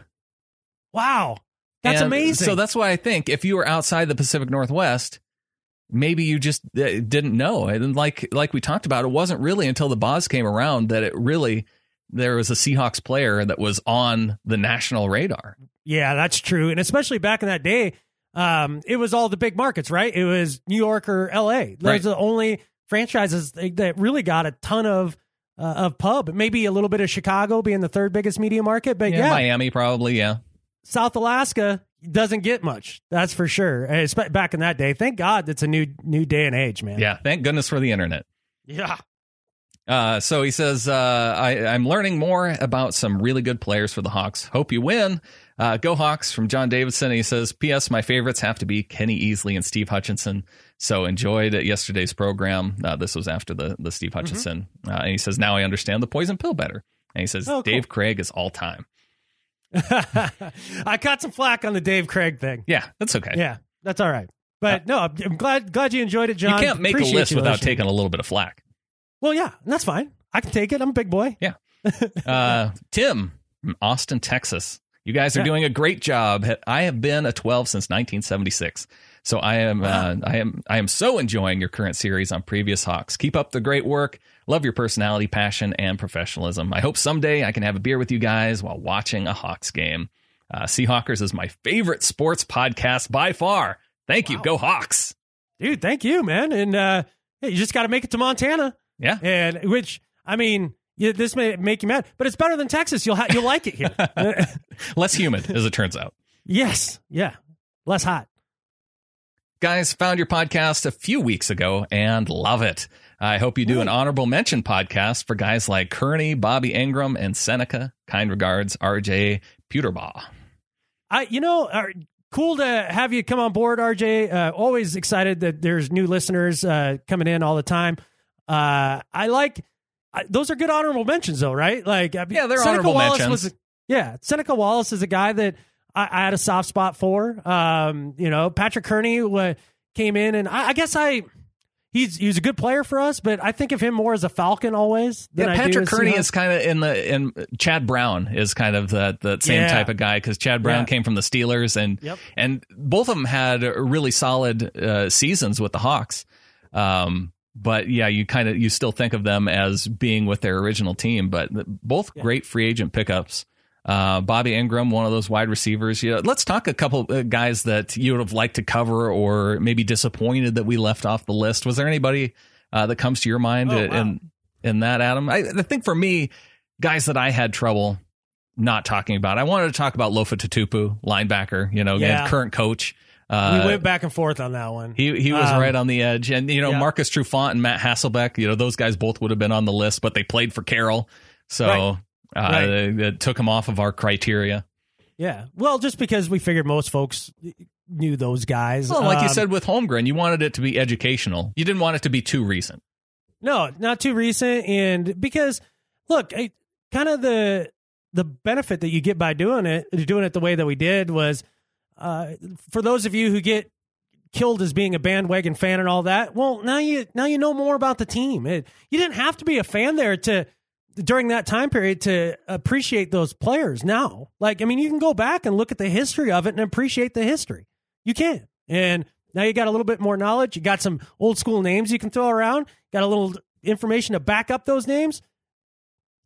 Wow. That's And amazing. So that's why I think if you were outside the Pacific Northwest, maybe you just uh, didn't know. And like like we talked about, it wasn't really until the Boz came around that it really there was a Seahawks player that was on the national radar. Yeah, that's true. And especially back in that day, um, it was all the big markets, right? It was New York or LA. Those Right. are the only franchises that that really got a ton of uh, of pub. Maybe a little bit of Chicago being the third biggest media market, but yeah, Miami probably, yeah. South Alaska doesn't get much. That's for sure. Back in that day, thank God it's a new new day and age, man. Yeah, thank goodness for the internet. yeah. Uh, so he says, uh, I, I'm learning more about some really good players for the Hawks. Hope you win. Uh, go Hawks from John Davidson. He says, P.S. My favorites have to be Kenny Easley and Steve Hutchinson. So enjoyed yesterday's program. Uh, this was after the, the Steve Hutchinson. Uh, and he says, now I understand the poison pill better. And he says, Oh, cool. Dave Krieg is all time. I caught some flack on the Dave Krieg thing. Yeah, that's okay. Yeah, that's all right. But no, I'm I'm glad glad you enjoyed it, John. You can't make Appreciate a list without listening. taking a little bit of flack. Well, yeah, that's fine. I can take it. I'm a big boy. Yeah. Uh, Tim from Austin, Texas. You guys are Yeah. doing a great job. I have been a 12 since 1976. So I am, uh, I am, I am so enjoying your current series on previous Hawks. Keep up the great work. Love your personality, passion, and professionalism. I hope someday I can have a beer with you guys while watching a Hawks game. Uh, Seahawkers is my favorite sports podcast by far. Thank you. Go Hawks. Dude, thank you, man. And uh, you just got to make it to Montana. Yeah. And which I mean, yeah, this may make you mad, but it's better than Texas. You'll ha- you'll like it here. Less humid, as it turns out. yes, yeah, less hot. Guys, found your podcast a few weeks ago and love it. I hope you do an honorable mention podcast for guys like Kerney, Bobby Engram, and Seneca. Kind regards, RJ Puterbaugh. I, you know, uh, cool to have you come on board, RJ. Uh, always excited that there's new listeners uh, coming in all the time. Uh, I like I, those are good honorable mentions, though, right? Like, Yeah, they're Seneca honorable Wallace mentions. Was, yeah, Seneca Wallace is a guy that I, I had a soft spot for. Um, you know, Patrick Kerney uh, came in, and I, I guess I. He's he's a good player for us, but I think of him more as a Falcon always. Than Yeah, I do Patrick Kerney is kind of in the in Chad Brown is kind of the the same Yeah. type of guy because Chad Brown Yeah. came from the Steelers and Yep. and both of them had really solid uh, seasons with the Hawks. Um, but yeah, you kind of you still think of them as being with their original team, but both great free agent pickups. Uh, Bobby Engram, one of those wide receivers. Yeah, let's talk a couple uh, guys that you would have liked to cover, or maybe disappointed that we left off the list. Was there anybody uh, that comes to your mind Oh, in, wow. in in that, Adam? I, I think for me, guys that I had trouble not talking about. I wanted to talk about Lofa Tatupu, linebacker. You know, Yeah. current coach. Uh, we went back and forth on that one. he he was Um, right on the edge, and you know yeah. Marcus Trufant and Matt Hasselbeck. You know those guys both would have been on the list, but they played for Carroll, so Right. Uh, Right. it took them off of our criteria. Yeah. Well, just because we figured most folks knew those guys. Well, like you Um, said with Holmgren, you wanted it to be educational. You didn't want it to be too recent. No, not too recent. And because, look, I, kind of the the benefit that you get by doing it, doing it the way that we did, was uh, for those of you who get killed as being a bandwagon fan and all that. Well, now you now you know more about the team. It, you didn't have to be a fan there to during that time period to appreciate those players. Now, like I mean, you can go back and look at the history of it and appreciate the history. You can, and now you got a little bit more knowledge. You got some old school names you can throw around. Got a little information to back up those names.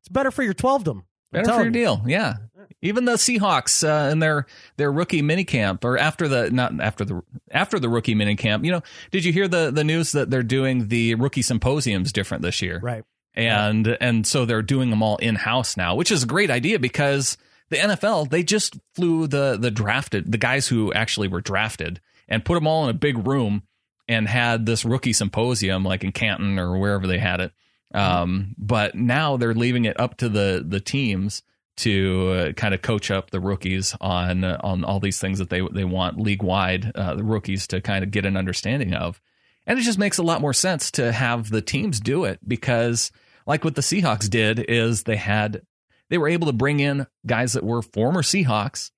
It's better for your twelvedom. I'm Better for your deal, yeah. Even the Seahawks uh, in their their rookie minicamp, or after the not after the after the rookie minicamp. You know, did you hear the the news that they're doing the rookie symposiums different this year? Right. And and so they're doing them all in house now, which is a great idea because the NFL they just flew the the drafted the guys who actually were drafted and put them all in a big room and had this rookie symposium like in Canton or wherever they had it. Um, but now they're leaving it up to the the teams to uh, kind of coach up the rookies on uh, on all these things that they they want league wide uh, the rookies to kind of get an understanding of. And it just makes a lot more sense to have the teams do it because, like what the Seahawks did, is they had they were able to bring in guys that were former Seahawks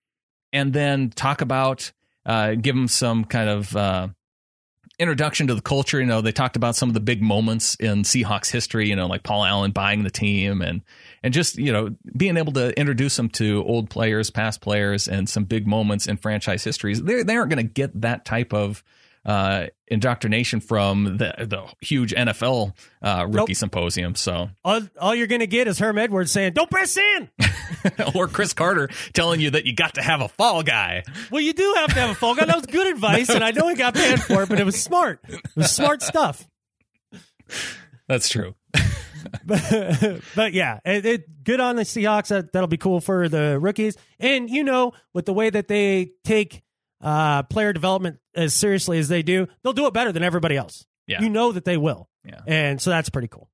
and then talk about, uh, give them some kind of uh, introduction to the culture. You know, they talked about some of the big moments in Seahawks history. You know, like Paul Allen buying the team and and just you know being able to introduce them to old players, past players, and some big moments in franchise histories. They they aren't going to get that type of uh, indoctrination from the the huge NFL uh, rookie Nope. symposium. So, All, all you're going to get is Herm Edwards saying, "Don't press in." or Cris Carter telling you that you got to have a fall guy. well, you do have to have a fall guy. That was good advice, and I know he got paid for it, but it was smart. It was smart stuff. That's true. but, but yeah, it, it, good on the Seahawks. That, that'll be cool for the rookies. And you know, with the way that they take uh, player development as seriously as they do, they'll do it better than everybody else. Yeah. You know that they will. Yeah. And so that's pretty cool.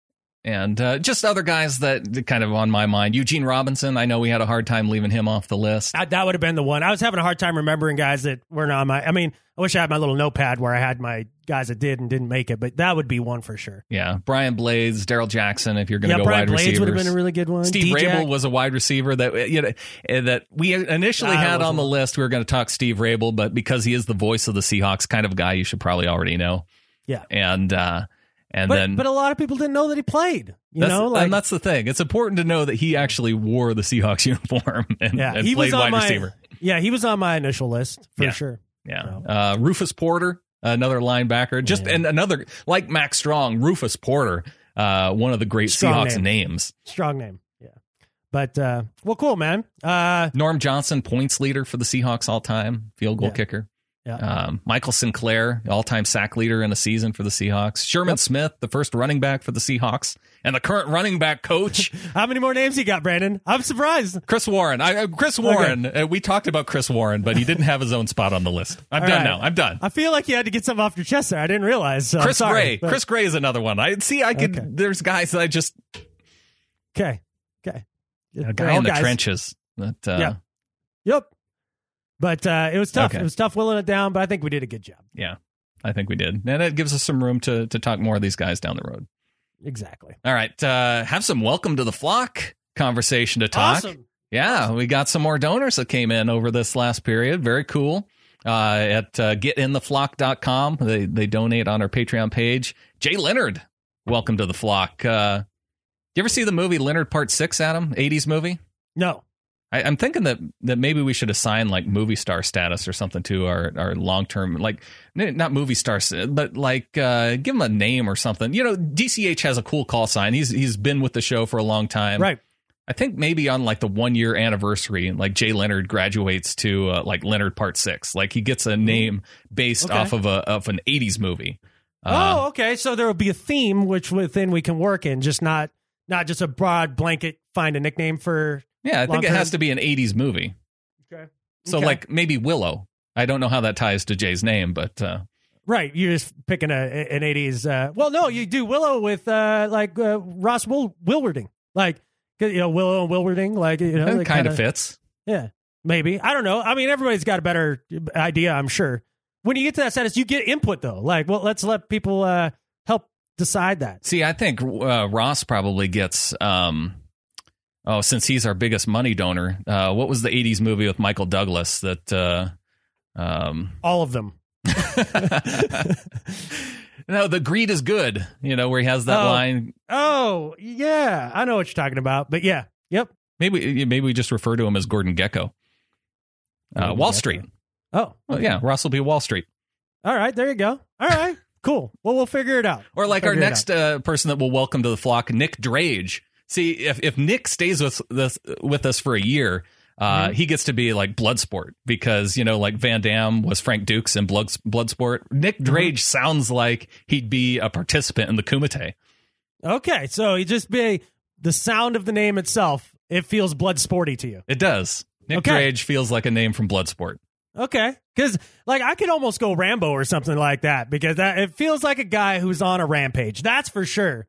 And uh, just other guys that kind of on my mind. Eugene Robinson, I know we had a hard time leaving him off the list. I, that would have been the one. I was having a hard time remembering guys that weren't on my. I mean, I wish I had my little notepad where I had my guys that did and didn't make it, but that would be one for sure. Yeah, Brian Blades, Darrell Jackson. If you're going to Yeah, go Brian wide Blades receivers, would have been a really good one. Steve D-Jack. Raible was a wide receiver that you know eh, that we initially had on the list. We were going to talk Steve Raible, but because he is the voice of the Seahawks, kind of guy you should probably already know. Yeah. and uh, and But, then but a lot of people didn't know that he played. You know, like and that's the thing. It's important to know that he actually wore the Seahawks uniform and, yeah, and he played was on wide my receiver. yeah he was on my initial list for Yeah. sure. Yeah. So- Uh, Rufus Porter, another linebacker. Just Yeah. and another like Mack Strong, Rufus Porter, uh, one of the great Strong Seahawks name. names. Strong name. Yeah. But uh well cool, man. Uh Norm Johnson, points leader for the Seahawks all time, field goal kicker. Yeah. Um, Michael Sinclair, all time sack leader in a season for the Seahawks. Sherman Yep. Smith, the first running back for the Seahawks, and the current running back coach, How many more names you got, Brandon? I'm surprised. Chris Warren. I, uh, Chris Warren. Uh, we talked about Chris Warren, but he didn't have his own spot on the list. I'm All done right. now. I'm done. I feel like you had to get something off your chest there. I didn't realize. So Chris sorry, Gray. but- Chris Gray is another one. I see. I could. Okay. There's guys that I just Okay. Okay. a guy in the guys. trenches. That uh, Yeah. Yep. But uh, it was tough. Okay. It was tough willing it down, but I think we did a good job. yeah, I think we did, and that gives us some room to to talk more of these guys down the road. Exactly. All right, uh, have some welcome to the flock conversation to talk. Awesome. Yeah, we got some more donors that came in over this last period. Very cool. Uh, at uh, getintheflock.com, they they donate on our Patreon page. Jay Leonard, welcome to the flock. Uh, you ever see the movie Leonard Part Six, Adam? '80s movie. No. I, I'm thinking that that maybe we should assign like movie star status or something to our our long term like not movie stars, but like uh, give him a name or something. You know, DCH has a cool call sign. He's he's been with the show for a long time. Right. I think maybe on like the one year anniversary, like Jay Leonard graduates to uh, like Leonard Part Six. Like he gets a name based Okay. off of a of an '80s movie. Uh, oh, okay. So there will be a theme which within we can work in, just not not just a broad blanket find a nickname for yeah, I think it has to be an '80s movie. Okay. So Okay. like maybe Willow. I don't know how that ties to Jay's name, but uh, Right, you're just picking a an eighties. Uh, well, no, you do Willow with uh, like uh, Ross Wil- Wilwarding, like you know Willow and Wilwarding, like you know, it kind of fits. Yeah, maybe I don't know. I mean, everybody's got a better idea, I'm sure. When you get to that status, you get input though. Like, well, let's let people uh, help decide that. See, I think uh, Ross probably gets. Um, oh, since he's our biggest money donor, uh, what was the '80s movie with Michael Douglas that? Uh, um, All of them. no, the greed is good. You know where he has that Oh. line. Oh, yeah, I know what you're talking about. But yeah, yep. Maybe maybe we just refer to him as Gordon Gekko. Uh, Wall. Street. Oh, Well, yeah, Ross will be Wall Street. all right. There you go. All right, cool. Well, we'll figure it out. Or like We'll our next uh, person that we'll welcome to the flock, Nick Drage. See, if if Nick stays with this with us for a year, uh, Mhm. he gets to be like Bloodsport because you know, like Van Damme was Frank Dux in Blood Bloodsport. Nick Drage sounds like he'd be a participant in the Kumite. Okay, so you just be the sound of the name itself. It feels blood sporty to you. It does. Nick Okay. Drage feels like a name from Bloodsport. Okay, because like I could almost go Rambo or something like that because that it feels like a guy who's on a rampage. That's for sure.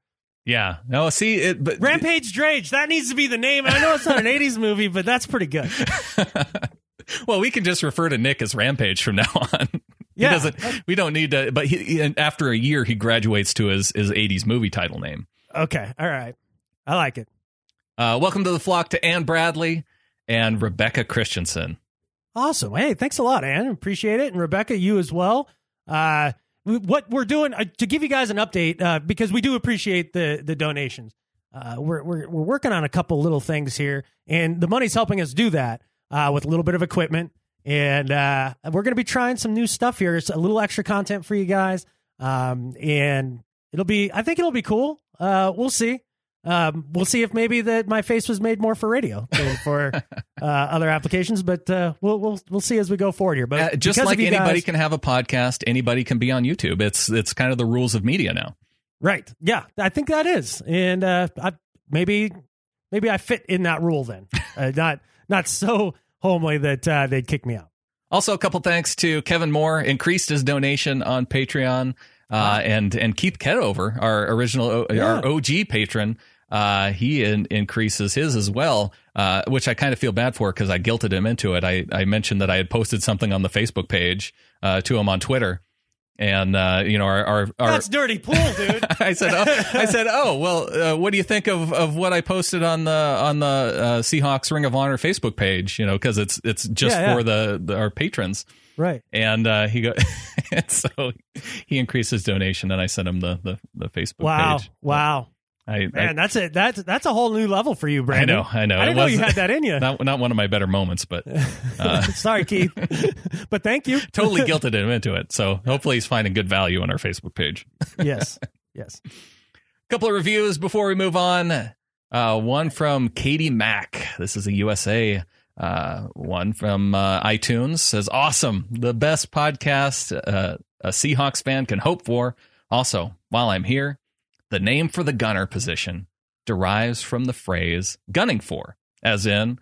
Yeah. No, see it, but Rampage Drage. That needs to be the name. I know it's not an '80s movie, but that's pretty good. well, we can just refer to Nick as Rampage from now on. Yeah. He doesn't. We don't need to. But he, after a year, he graduates to his his '80s movie title name. Okay. All right. I like it. Uh, welcome to the flock to Ann Bradley and Rebecca Christensen. Awesome. Hey, thanks a lot, Ann. Appreciate it. And Rebecca, you as well. Uh, what we're doing uh, to give you guys an update uh, because we do appreciate the the donations. Uh, we're, we're we're working on a couple little things here, and the money's helping us do that uh, with a little bit of equipment. And uh, we're going to be trying some new stuff here. It's a little extra content for you guys, um, and it'll be. I think it'll be cool. Uh, we'll see. Um, we'll see if maybe that my face was made more for radio than for uh, other applications, but uh, we'll we'll we'll see as we go forward here. But Uh, just like anybody guys- can have a podcast, anybody can be on YouTube. It's it's kind of the rules of media now. right? Yeah, I think that is, and uh, I, maybe maybe I fit in that rule then. uh, not not so homely that uh, they'd kick me out. Also, a couple thanks to Kevin Moore, increased his donation on Patreon, uh, and and Keith Ketover, our original, Yeah. our OG patron. Uh, he in, increases his as well, uh, which I kind of feel bad for because I guilted him into it. I, I mentioned that I had posted something on the Facebook page uh, to him on Twitter, and uh, you know our our, our That's dirty pool, dude. I said, oh, I said, oh, well, uh, what do you think of, of what I posted on the on the uh, Seahawks Ring of Honor Facebook page? You know, because it's it's just Yeah, yeah. for the, the our patrons. Right. And uh, he go, and so he increased his donation, and I sent him the the, the Facebook Wow. page. Wow. I, Man, I, that's it. That's that's a whole new level for you, Brandon. I know, I know. I didn't know you had that in you. Not not one of my better moments, but uh, Sorry, Keith, but thank you. totally guilted him into it. So hopefully he's finding good value on our Facebook page. yes. Yes. A couple of reviews before we move on. Uh, one from Katie Mack. This is a USA uh, one from uh, iTunes. Says, awesome. The best podcast uh, a Seahawks fan can hope for. Also, while I'm here, the name for the gunner position derives from the phrase gunning for, as in,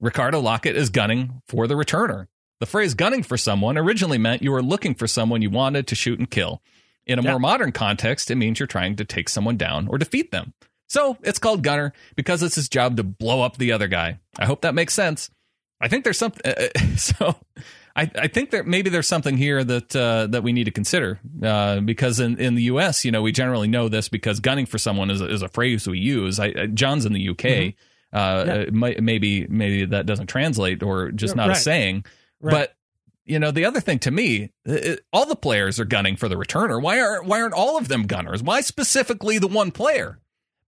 Ricardo Lockette is gunning for the returner. The phrase gunning for someone originally meant you were looking for someone you wanted to shoot and kill. In a more modern context, it means you're trying to take someone down or defeat them. So it's called gunner because it's his job to blow up the other guy. I hope that makes sense. I think there's something. Uh, so I, I think that maybe there's something here that uh, that we need to consider uh, because in, in the U.S., you know, we generally know this because gunning for someone is a, is a phrase we use. I, uh, John's in the U.K. Uh, uh, might, maybe maybe that doesn't translate or just Yeah, not a saying. Right. But you know, the other thing to me, uh, all the players are gunning for the returner. Why aren't why aren't all of them gunners? Why specifically the one player?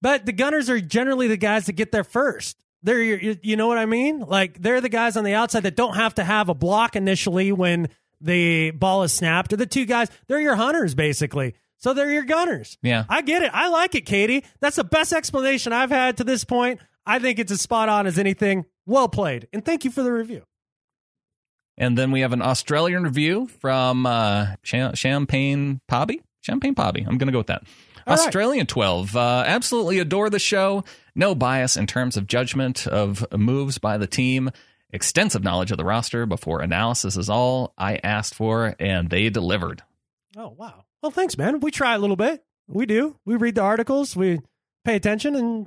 But the gunners are generally the guys that get there first. They're you- know what I mean? Like they're the guys on the outside that don't have to have a block initially when the ball is snapped. Or the two guys, they're your hunters basically. So they're your gunners. Yeah. I get it. I like it, Katie. That's the best explanation I've had to this point. I think it's as spot on as anything. Well played. And thank you for the review. And then we have an Australian review from uh, Champagne Pobby. Champagne Pobby. I'm going to go with that. All right. Australian 12. Uh, absolutely adore the show. No bias in terms of judgment of moves by the team. Extensive knowledge of the roster before analysis is all I asked for, and they delivered. Oh, wow. Well, thanks, man. We try a little bit. We do. We read the articles, we pay attention. And,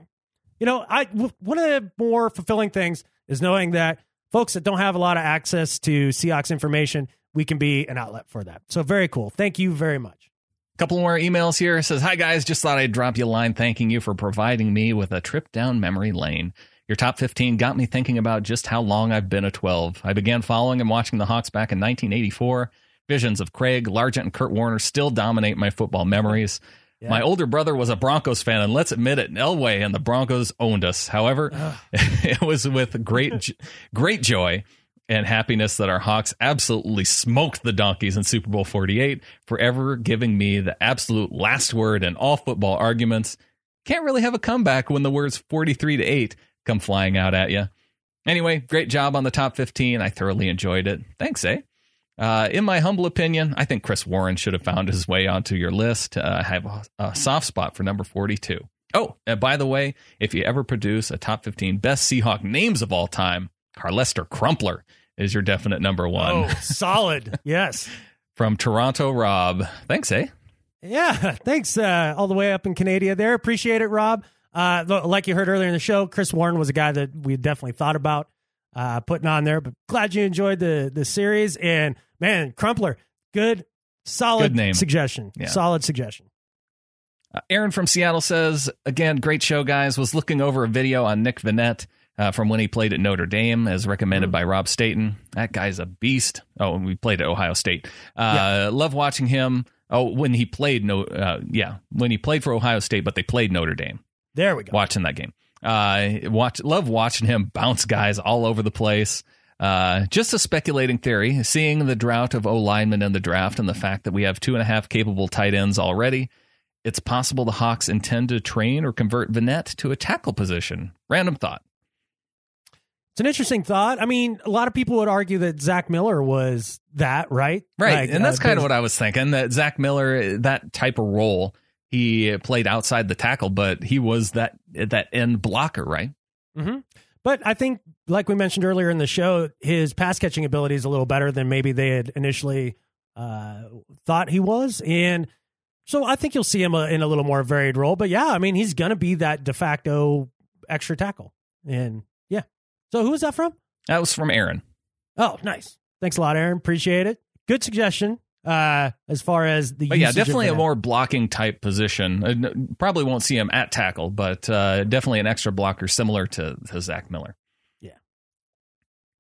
you know, I w- one of the more fulfilling things is knowing that folks that don't have a lot of access to Seahawks information, we can be an outlet for that. So, very cool. Thank you very much. Couple more emails here. It says, Hi guys, just thought I'd drop you a line thanking you for providing me with a trip down memory lane. Your top 15 got me thinking about just how long I've been a 12. I began following and watching the Hawks back in 1984. Visions of Krieg, Largent, and Curt Warner still dominate my football memories. Yeah. My older brother was a Broncos fan, and let's admit it, Elway and the Broncos owned us. However, it was with great, great joy and happiness that our Hawks absolutely smoked the Donkeys in Super Bowl 48, forever giving me the absolute last word in all football arguments. Can't really have a comeback when the words 43 to 8 come flying out at you. Anyway, great job on the top 15. I thoroughly enjoyed it. Thanks, eh? Uh, in my humble opinion, I think Chris Warren should have found his way onto your list. Uh, I have a, a soft spot for number 42. Oh, and by the way, if you ever produce a top 15 best Seahawk names of all time, Carlester Crumpler is your definite number one. Oh, solid. yes. From Toronto Rob. Thanks, eh? Yeah, thanks uh, all the way up in Canada there. Appreciate it, Rob. Uh, like you heard earlier in the show, Chris Warren was a guy that we definitely thought about uh, putting on there. But glad you enjoyed the the series. And man, Crumpler, Good, solid Good name. suggestion. Yeah. Solid suggestion. Uh, Aaron from Seattle says, again, great show, guys. Was looking over a video on Nick Vannett uh, from when he played at Notre Dame, as recommended by Rob Staton. That guy's a beast. Oh, and we played at Ohio State. Uh, Love watching him. Oh, when he played, no, uh, yeah, when he played for Ohio State, but they played Notre Dame. There we go. Watching that game, uh, watch, love watching him bounce guys all over the place. Uh, just a speculating theory, seeing the drought of O linemen in the draft and the fact that we have two and a half capable tight ends already, it's possible the Hawks intend to train or convert Vannett to a tackle position. Random thought. It's an interesting thought. I mean, a lot of people would argue that Zach Miller was that, right? Right. Like, and that's uh, kind of what I was thinking that Zach Miller, that type of role, he played outside the tackle, but he was that that end blocker, right? Mhm. But I think, like we mentioned earlier in the show, his pass catching ability is a little better than maybe they had initially uh, thought he was, and so I think you'll see him uh, in a little more varied role. But yeah, I mean, he's going to be that de facto extra tackle, and. So who is that from? That was from Aaron. Oh, nice. Thanks a lot, Aaron. Appreciate it. Good suggestion. Uh, as far as the yeah, definitely a more blocking type position. Uh, Probably won't see him at tackle, but uh, definitely an extra blocker similar to, to Zach Miller. Yeah.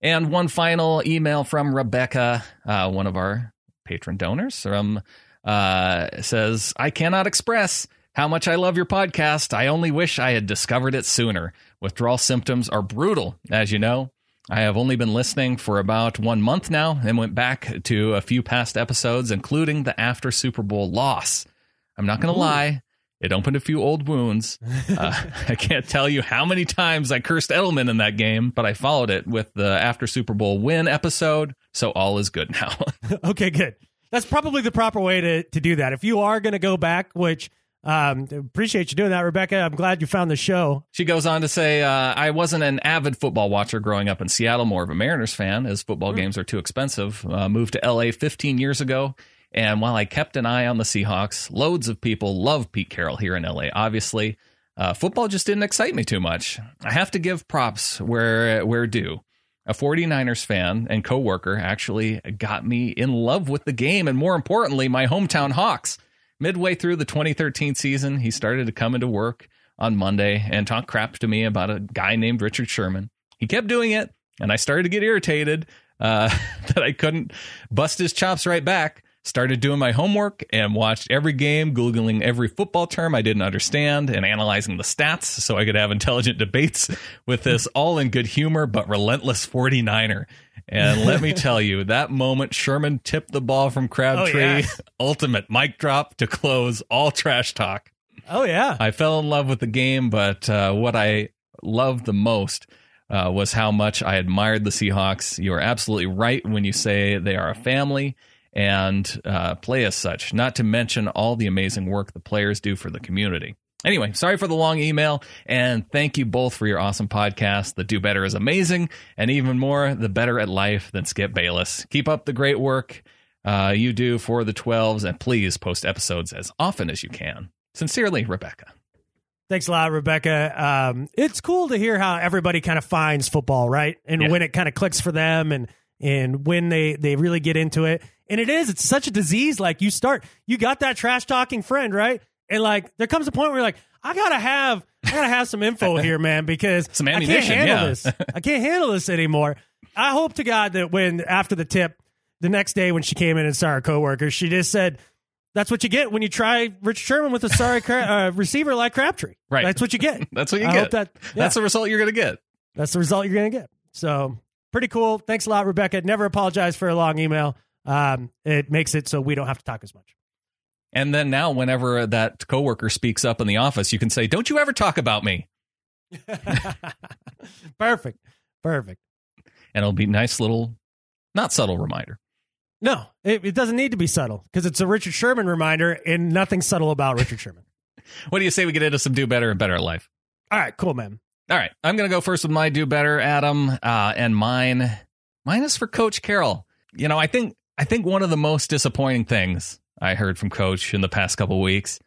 And one final email from Rebecca, uh, one of our patron donors, from uh, says, "I cannot express how much I love your podcast. I only wish I had discovered it sooner. Withdrawal symptoms are brutal, as you know." I have only been listening for about one month now and went back to a few past episodes, including the after Super Bowl loss. I'm not going to lie, it opened a few old wounds. Uh, I can't tell you how many times I cursed Edelman in that game, but I followed it with the after Super Bowl win episode, so all is good now. okay, good. That's probably the proper way to, to do that. If you are going to go back, which um, appreciate you doing that, Rebecca. I'm glad you found the show. She goes on to say, uh, I wasn't an avid football watcher growing up in Seattle, more of a Mariners fan, as football games are too expensive. Uh, moved to LA 15 years ago. And while I kept an eye on the Seahawks, loads of people love Pete Carroll here in LA, obviously. Uh, football just didn't excite me too much. I have to give props where, where due. A 49ers fan and coworker actually got me in love with the game, and more importantly, my hometown Hawks. Midway through the 2013 season, he started to come into work on Monday and talk crap to me about a guy named Richard Sherman. He kept doing it, and I started to get irritated uh, that I couldn't bust his chops right back. Started doing my homework and watched every game, Googling every football term I didn't understand and analyzing the stats so I could have intelligent debates with this all in good humor but relentless 49er. And let me tell you, that moment Sherman tipped the ball from Crabtree, Oh, yeah. ultimate mic drop to close all trash talk. Oh, yeah. I fell in love with the game, but uh, what I loved the most uh, was how much I admired the Seahawks. You are absolutely right when you say they are a family and uh, play as such, not to mention all the amazing work the players do for the community. Anyway, sorry for the long email, and thank you both for your awesome podcast. The Do Better is amazing, and even more, the better at life than Skip Bayless. Keep up the great work uh, you do for the 12s, and please post episodes as often as you can. Sincerely, Rebecca. Thanks a lot, Rebecca. Um, it's cool to hear how everybody kind of finds football, right? And Yeah. when it kind of clicks for them and and when they they really get into it. And it is, it's such a disease. Like you start, you got that trash talking friend, right? And like there comes a point where you're like, I gotta have, I gotta have some info here, man, because Some I can't handle yeah. this. I can't handle this anymore. I hope to God that when after the tip, the next day when she came in and saw her coworker, she just said, "That's what you get when you try Richard Sherman with a sorry cra- uh, receiver like Crabtree. Right. That's what you get. That's what you I get. hope that- yeah. That's the result you're going to get. That's the result you're going to get. So pretty cool. Thanks a lot, Rebecca. Never apologize for a long email. Um, it makes it so we don't have to talk as much. And then now, whenever that coworker speaks up in the office, you can say, "Don't you ever talk about me," Perfect. Perfect. and it'll be a nice little, not subtle reminder. No, it, it doesn't need to be subtle because it's a Richard Sherman reminder and nothing subtle about Richard Sherman. What do you say we get into some do better and better at life? All right, cool, man. All right, I'm going to go first with my do better, Adam, uh, and mine. Mine is for Coach Carroll. You know, I think I think one of the most disappointing things I heard from Coach in the past couple weeks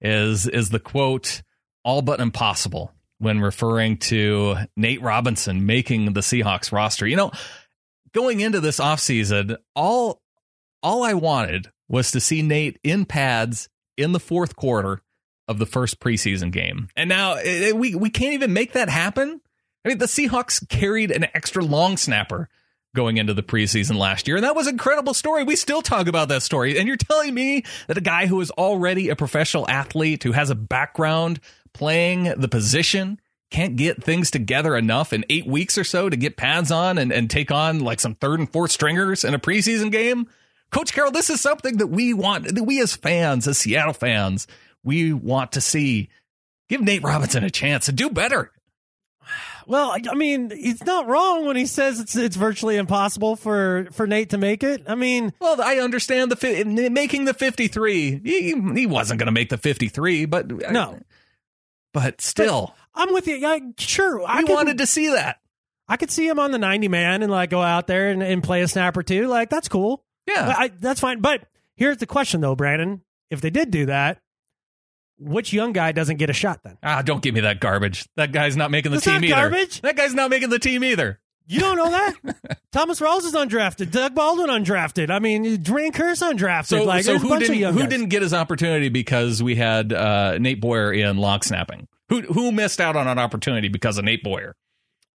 is is the quote "all but impossible" when referring to Nate Robinson making the Seahawks roster. You know, going into this offseason, all all I wanted was to see Nate in pads in the fourth quarter of the first preseason game. And now eh, we we can't even make that happen. I mean, the Seahawks carried an extra long snapper going into the preseason last year, and that was an incredible story. We still talk about that story. And you're telling me that a guy who is already a professional athlete, who has a background playing the position, can't get things together enough in eight weeks or so to get pads on and, and take on like some third and fourth stringers in a preseason game? Coach Carroll, this is something that we want, that we as fans, as Seattle fans, we want to see. Give Nate Robinson a chance to do better. Well, I I mean, he's not wrong when he says it's it's virtually impossible for for Nate to make it. I mean, Well, I understand the fi- making the 53. He, he wasn't going to make the 53, but uh, no, but still, I'm with you. Yeah, sure. I could, wanted to see that. I could see him on the 90 man and like go out there and, and play a snap or two. Like that's cool. Yeah. I, that's fine. But here's the question though, Brandon. If they did do that, which young guy doesn't get a shot then? Ah, don't give me that garbage. That guy's not making the That's team either. garbage. That guy's not making the team either. You don't know that? Thomas Rawls is undrafted. Doug Baldwin undrafted. I mean, Jermaine Kearse undrafted. So, like, so who didn't who didn't get his opportunity because we had uh, Nate Boyer in long snapping? Who who missed out on an opportunity because of Nate Boyer?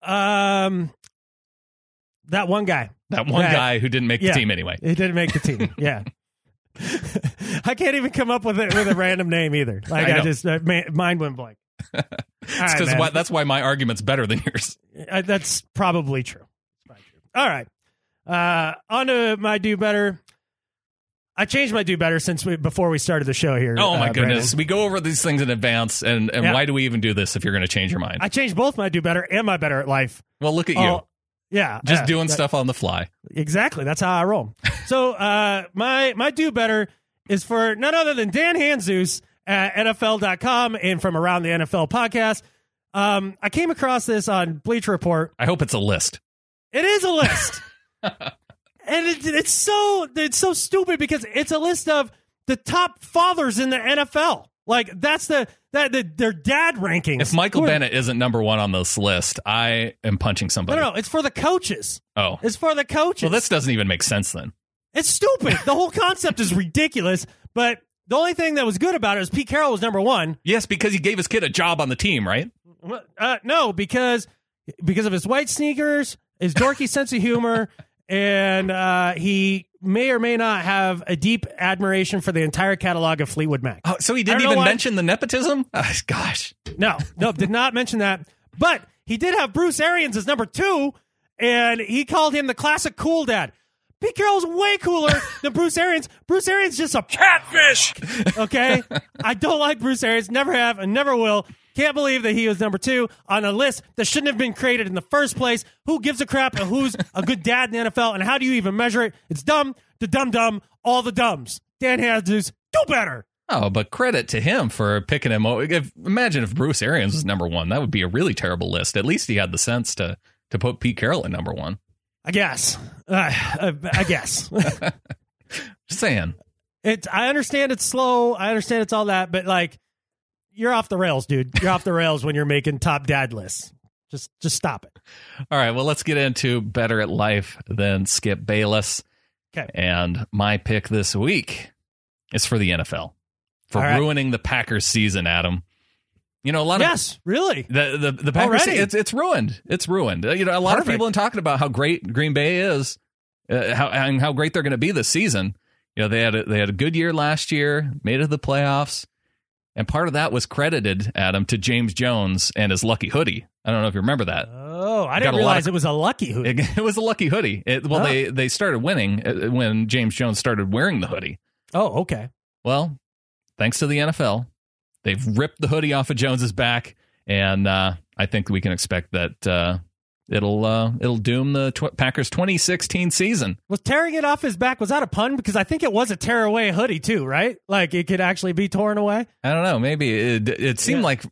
Um, that one guy. That one Right. guy who didn't make Yeah. the team anyway. He didn't make the team. yeah. I can't even come up with it with a random name either. Like I I, just uh, ma- mind went blank. It's right, man. that's why my argument's better than yours. Uh, that's probably true. Probably true. All right. Uh, on to my do better. I changed my do better since we before we started the show here. Oh my uh, goodness, Brandon. we go over these things in advance, and and Yeah. why do we even do this if you're going to change your mind? I changed both my do better and my better at life. well, look at you, yeah, just yeah, doing that- stuff on the fly. Exactly. That's how I roll. So uh, my my do better is for none other than Dan Hanzus at NFL.com and from around the NFL podcast. Um, I came across this on Bleacher Report. I hope it's a list. It is a list, and it, it's so it's so stupid because it's a list of the top fathers in the NFL. Like that's the that the, their dad rankings. If Michael Who are- Bennett isn't number one on this list, I am punching somebody. no, no, it's for the coaches. Oh, It's for the coaches. well, this doesn't even make sense then. It's stupid. The whole concept is ridiculous. But the only thing that was good about it is Pete Carroll was number one. Yes, because he gave his kid a job on the team, right? Uh, no, because because of his white sneakers, his dorky sense of humor, and uh, he may or may not have a deep admiration for the entire catalog of Fleetwood Mac. Oh, so he didn't even why- mention the nepotism. Ah, gosh, No, no, did not mention that. But he did have Bruce Arians as number two, and he called him the classic cool dad. Pete Carroll's way cooler than Bruce Arians. Bruce Arians just a Catfish! Okay. I don't like Bruce Arians. Never have and never will. Can't believe that he was number two on a list that shouldn't have been created in the first place. Who gives a crap who's a good dad in the NFL and how do you even measure it? It's dumb, the dumb dumb, all the dumbs. Dan Hanzus, do better. Oh, but credit to him for picking him. If, imagine if Bruce Arians was number one. That would be a really terrible list. At least he had the sense to to put Pete Carroll at number one. I guess. Uh, uh, I guess. Just saying. It's. I understand it's slow. I understand it's all that, but like, you're off the rails, dude. You're off the rails when you're making top dad lists. Just, just stop it. All right, well, let's get into better at life than Skip Bayless. Okay. And my pick this week is for the NFL for All right. ruining the Packers season, Adam. You know, a lot of Yes, really. the the, the Packers Already? it's it's ruined. It's ruined. Uh, You know, a lot Perfect. of people are talking about how great Green Bay is, uh, how and how great they're going to be this season. You know, they had a, they had a good year last year, made it to the playoffs, and part of that was credited Adam to James Jones and his lucky hoodie. I don't know if you remember that. Oh, I didn't realize of- it was a lucky hoodie. It, it was a lucky hoodie. It, well, Oh. they they started winning uh, when James Jones started wearing the hoodie. oh, okay. Well, thanks to the NFL, they've ripped the hoodie off of Jones's back, and uh, I think we can expect that uh, it'll uh, it'll doom the tw- Packers 2016 season. Was tearing it off his back was that a pun? Because I think it was a tear away hoodie too, right? Like it could actually be torn away. I don't know. Maybe it, it seemed Yeah. like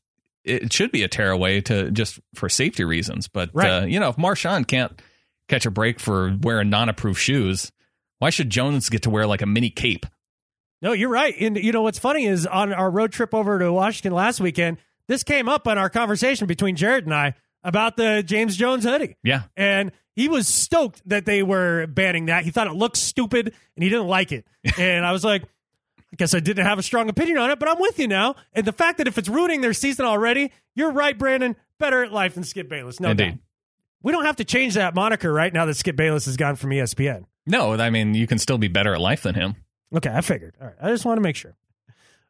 it should be a tearaway to just for safety reasons, but Right. uh, you know, if Marshawn can't catch a break for wearing non-approved shoes, why should Jones get to wear like a mini cape? No, you're right. And you know what's funny is on our road trip over to Washington last weekend, this came up on our conversation between Jared and I about the James Jones hoodie. Yeah. And he was stoked that they were banning that. He thought it looked stupid and he didn't like it. and I was like, I guess I didn't have a strong opinion on it, but I'm with you now. And the fact that if it's ruining their season already, you're right, Brandon. Better at life than Skip Bayless. No Indeed. doubt. We don't have to change that moniker right now that Skip Bayless has gone from ESPN. No, I mean you can still be better at life than him. Okay, I figured. All right, I just want to make sure.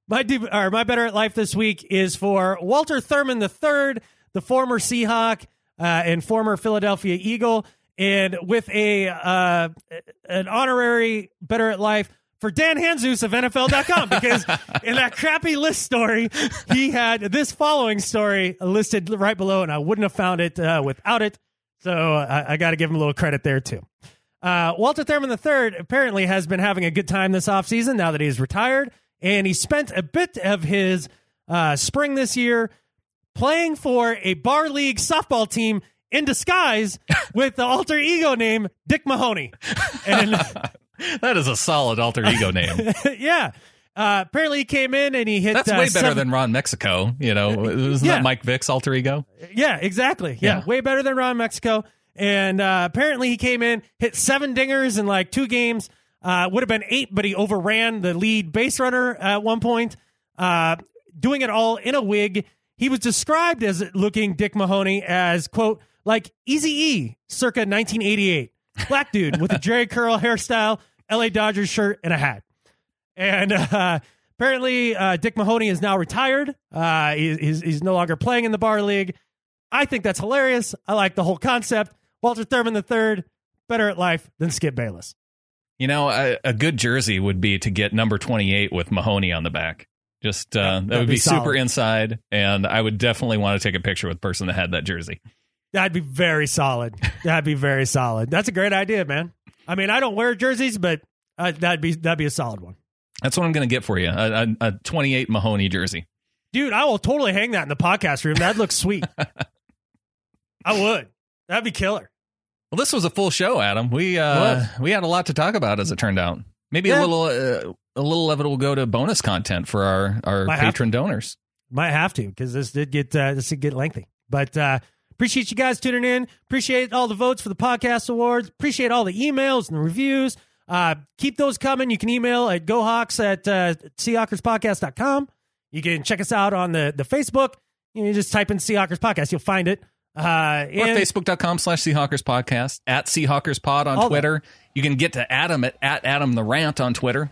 My deep, or my better at life this week is for Walter Thurmond III, the former Seahawk uh, and former Philadelphia Eagle, and with a uh, an honorary better at life for Dan Hanzus of NFL.com because in that crappy list story, he had this following story listed right below, and I wouldn't have found it uh, without it. So I, I got to give him a little credit there too. Uh, Walter Thurmond III apparently has been having a good time this offseason now that he's retired, and he spent a bit of his uh, spring this year playing for a bar league softball team in disguise with the alter ego name Dick Mahoney. And That is a solid alter ego name. yeah, uh, apparently he came in and he hit. That's uh, way better seven- than Ron Mexico. You know, isn't Yeah. that Mike Vick's alter ego? Yeah, exactly. Yeah, Yeah. way better than Ron Mexico. And uh, apparently he came in, hit seven dingers in like two games. Uh, would have been eight, but he overran the lead base runner at one point. Uh, doing it all in a wig. He was described as looking Dick Mahoney as quote like Eazy E, circa 1988, black dude with a Jheri curl hairstyle, L.A. Dodgers shirt, and a hat. And uh, apparently, uh, Dick Mahoney is now retired. Uh, he- he's, he's no longer playing in the bar league. I think that's hilarious. I like the whole concept. Walter Thurmond III, better at life than Skip Bayless. You know, a, a good jersey would be to get number 28 with Mahoney on the back. Just uh, that that'd would be be, super inside, and I would definitely want to take a picture with the person that had that jersey. That'd be very solid. That'd be very solid. That's a great idea, man. I mean, I don't wear jerseys, but uh, that'd be that'd be a solid one, That's what I'm going to get for you a, a, a 28 Mahoney jersey. dude. I will totally hang that in the podcast room. That looks sweet. I would. That'd be killer. Well, this was a full show, Adam. We uh, we had a lot to talk about, as it turned out. Maybe Yeah. a little uh, a little of it will go to bonus content for our our Might patron donors. Might have to because this did get uh, this did get lengthy. But uh, appreciate you guys tuning in. Appreciate all the votes for the podcast awards. Appreciate all the emails and the reviews. Uh, keep those coming. You can email at gohawks at uh, seahawkerspodcast.com. You can check us out on the, the Facebook. You, know, you just type in Seahawkers Podcast. You'll find it. Uh, Or Facebook.com slash Seahawkers Podcast, at Seahawkers Pod on that. Twitter. You can get to Adam at, at Adam the Rant on Twitter.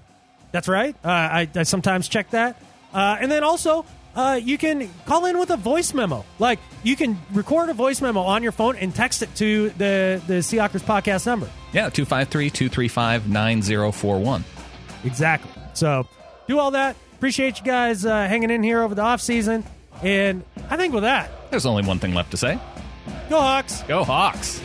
That's right. Uh, I, I sometimes check that. Uh, and then also, uh, you can call in with a voice memo. Like, you can record a voice memo on your phone and text it to the, the Seahawkers podcast number. Yeah, 253 235 9041. Exactly. So, do all that. Appreciate you guys uh, hanging in here over the off season. And I think with that, there's only one thing left to say. Go Hawks! Go Hawks!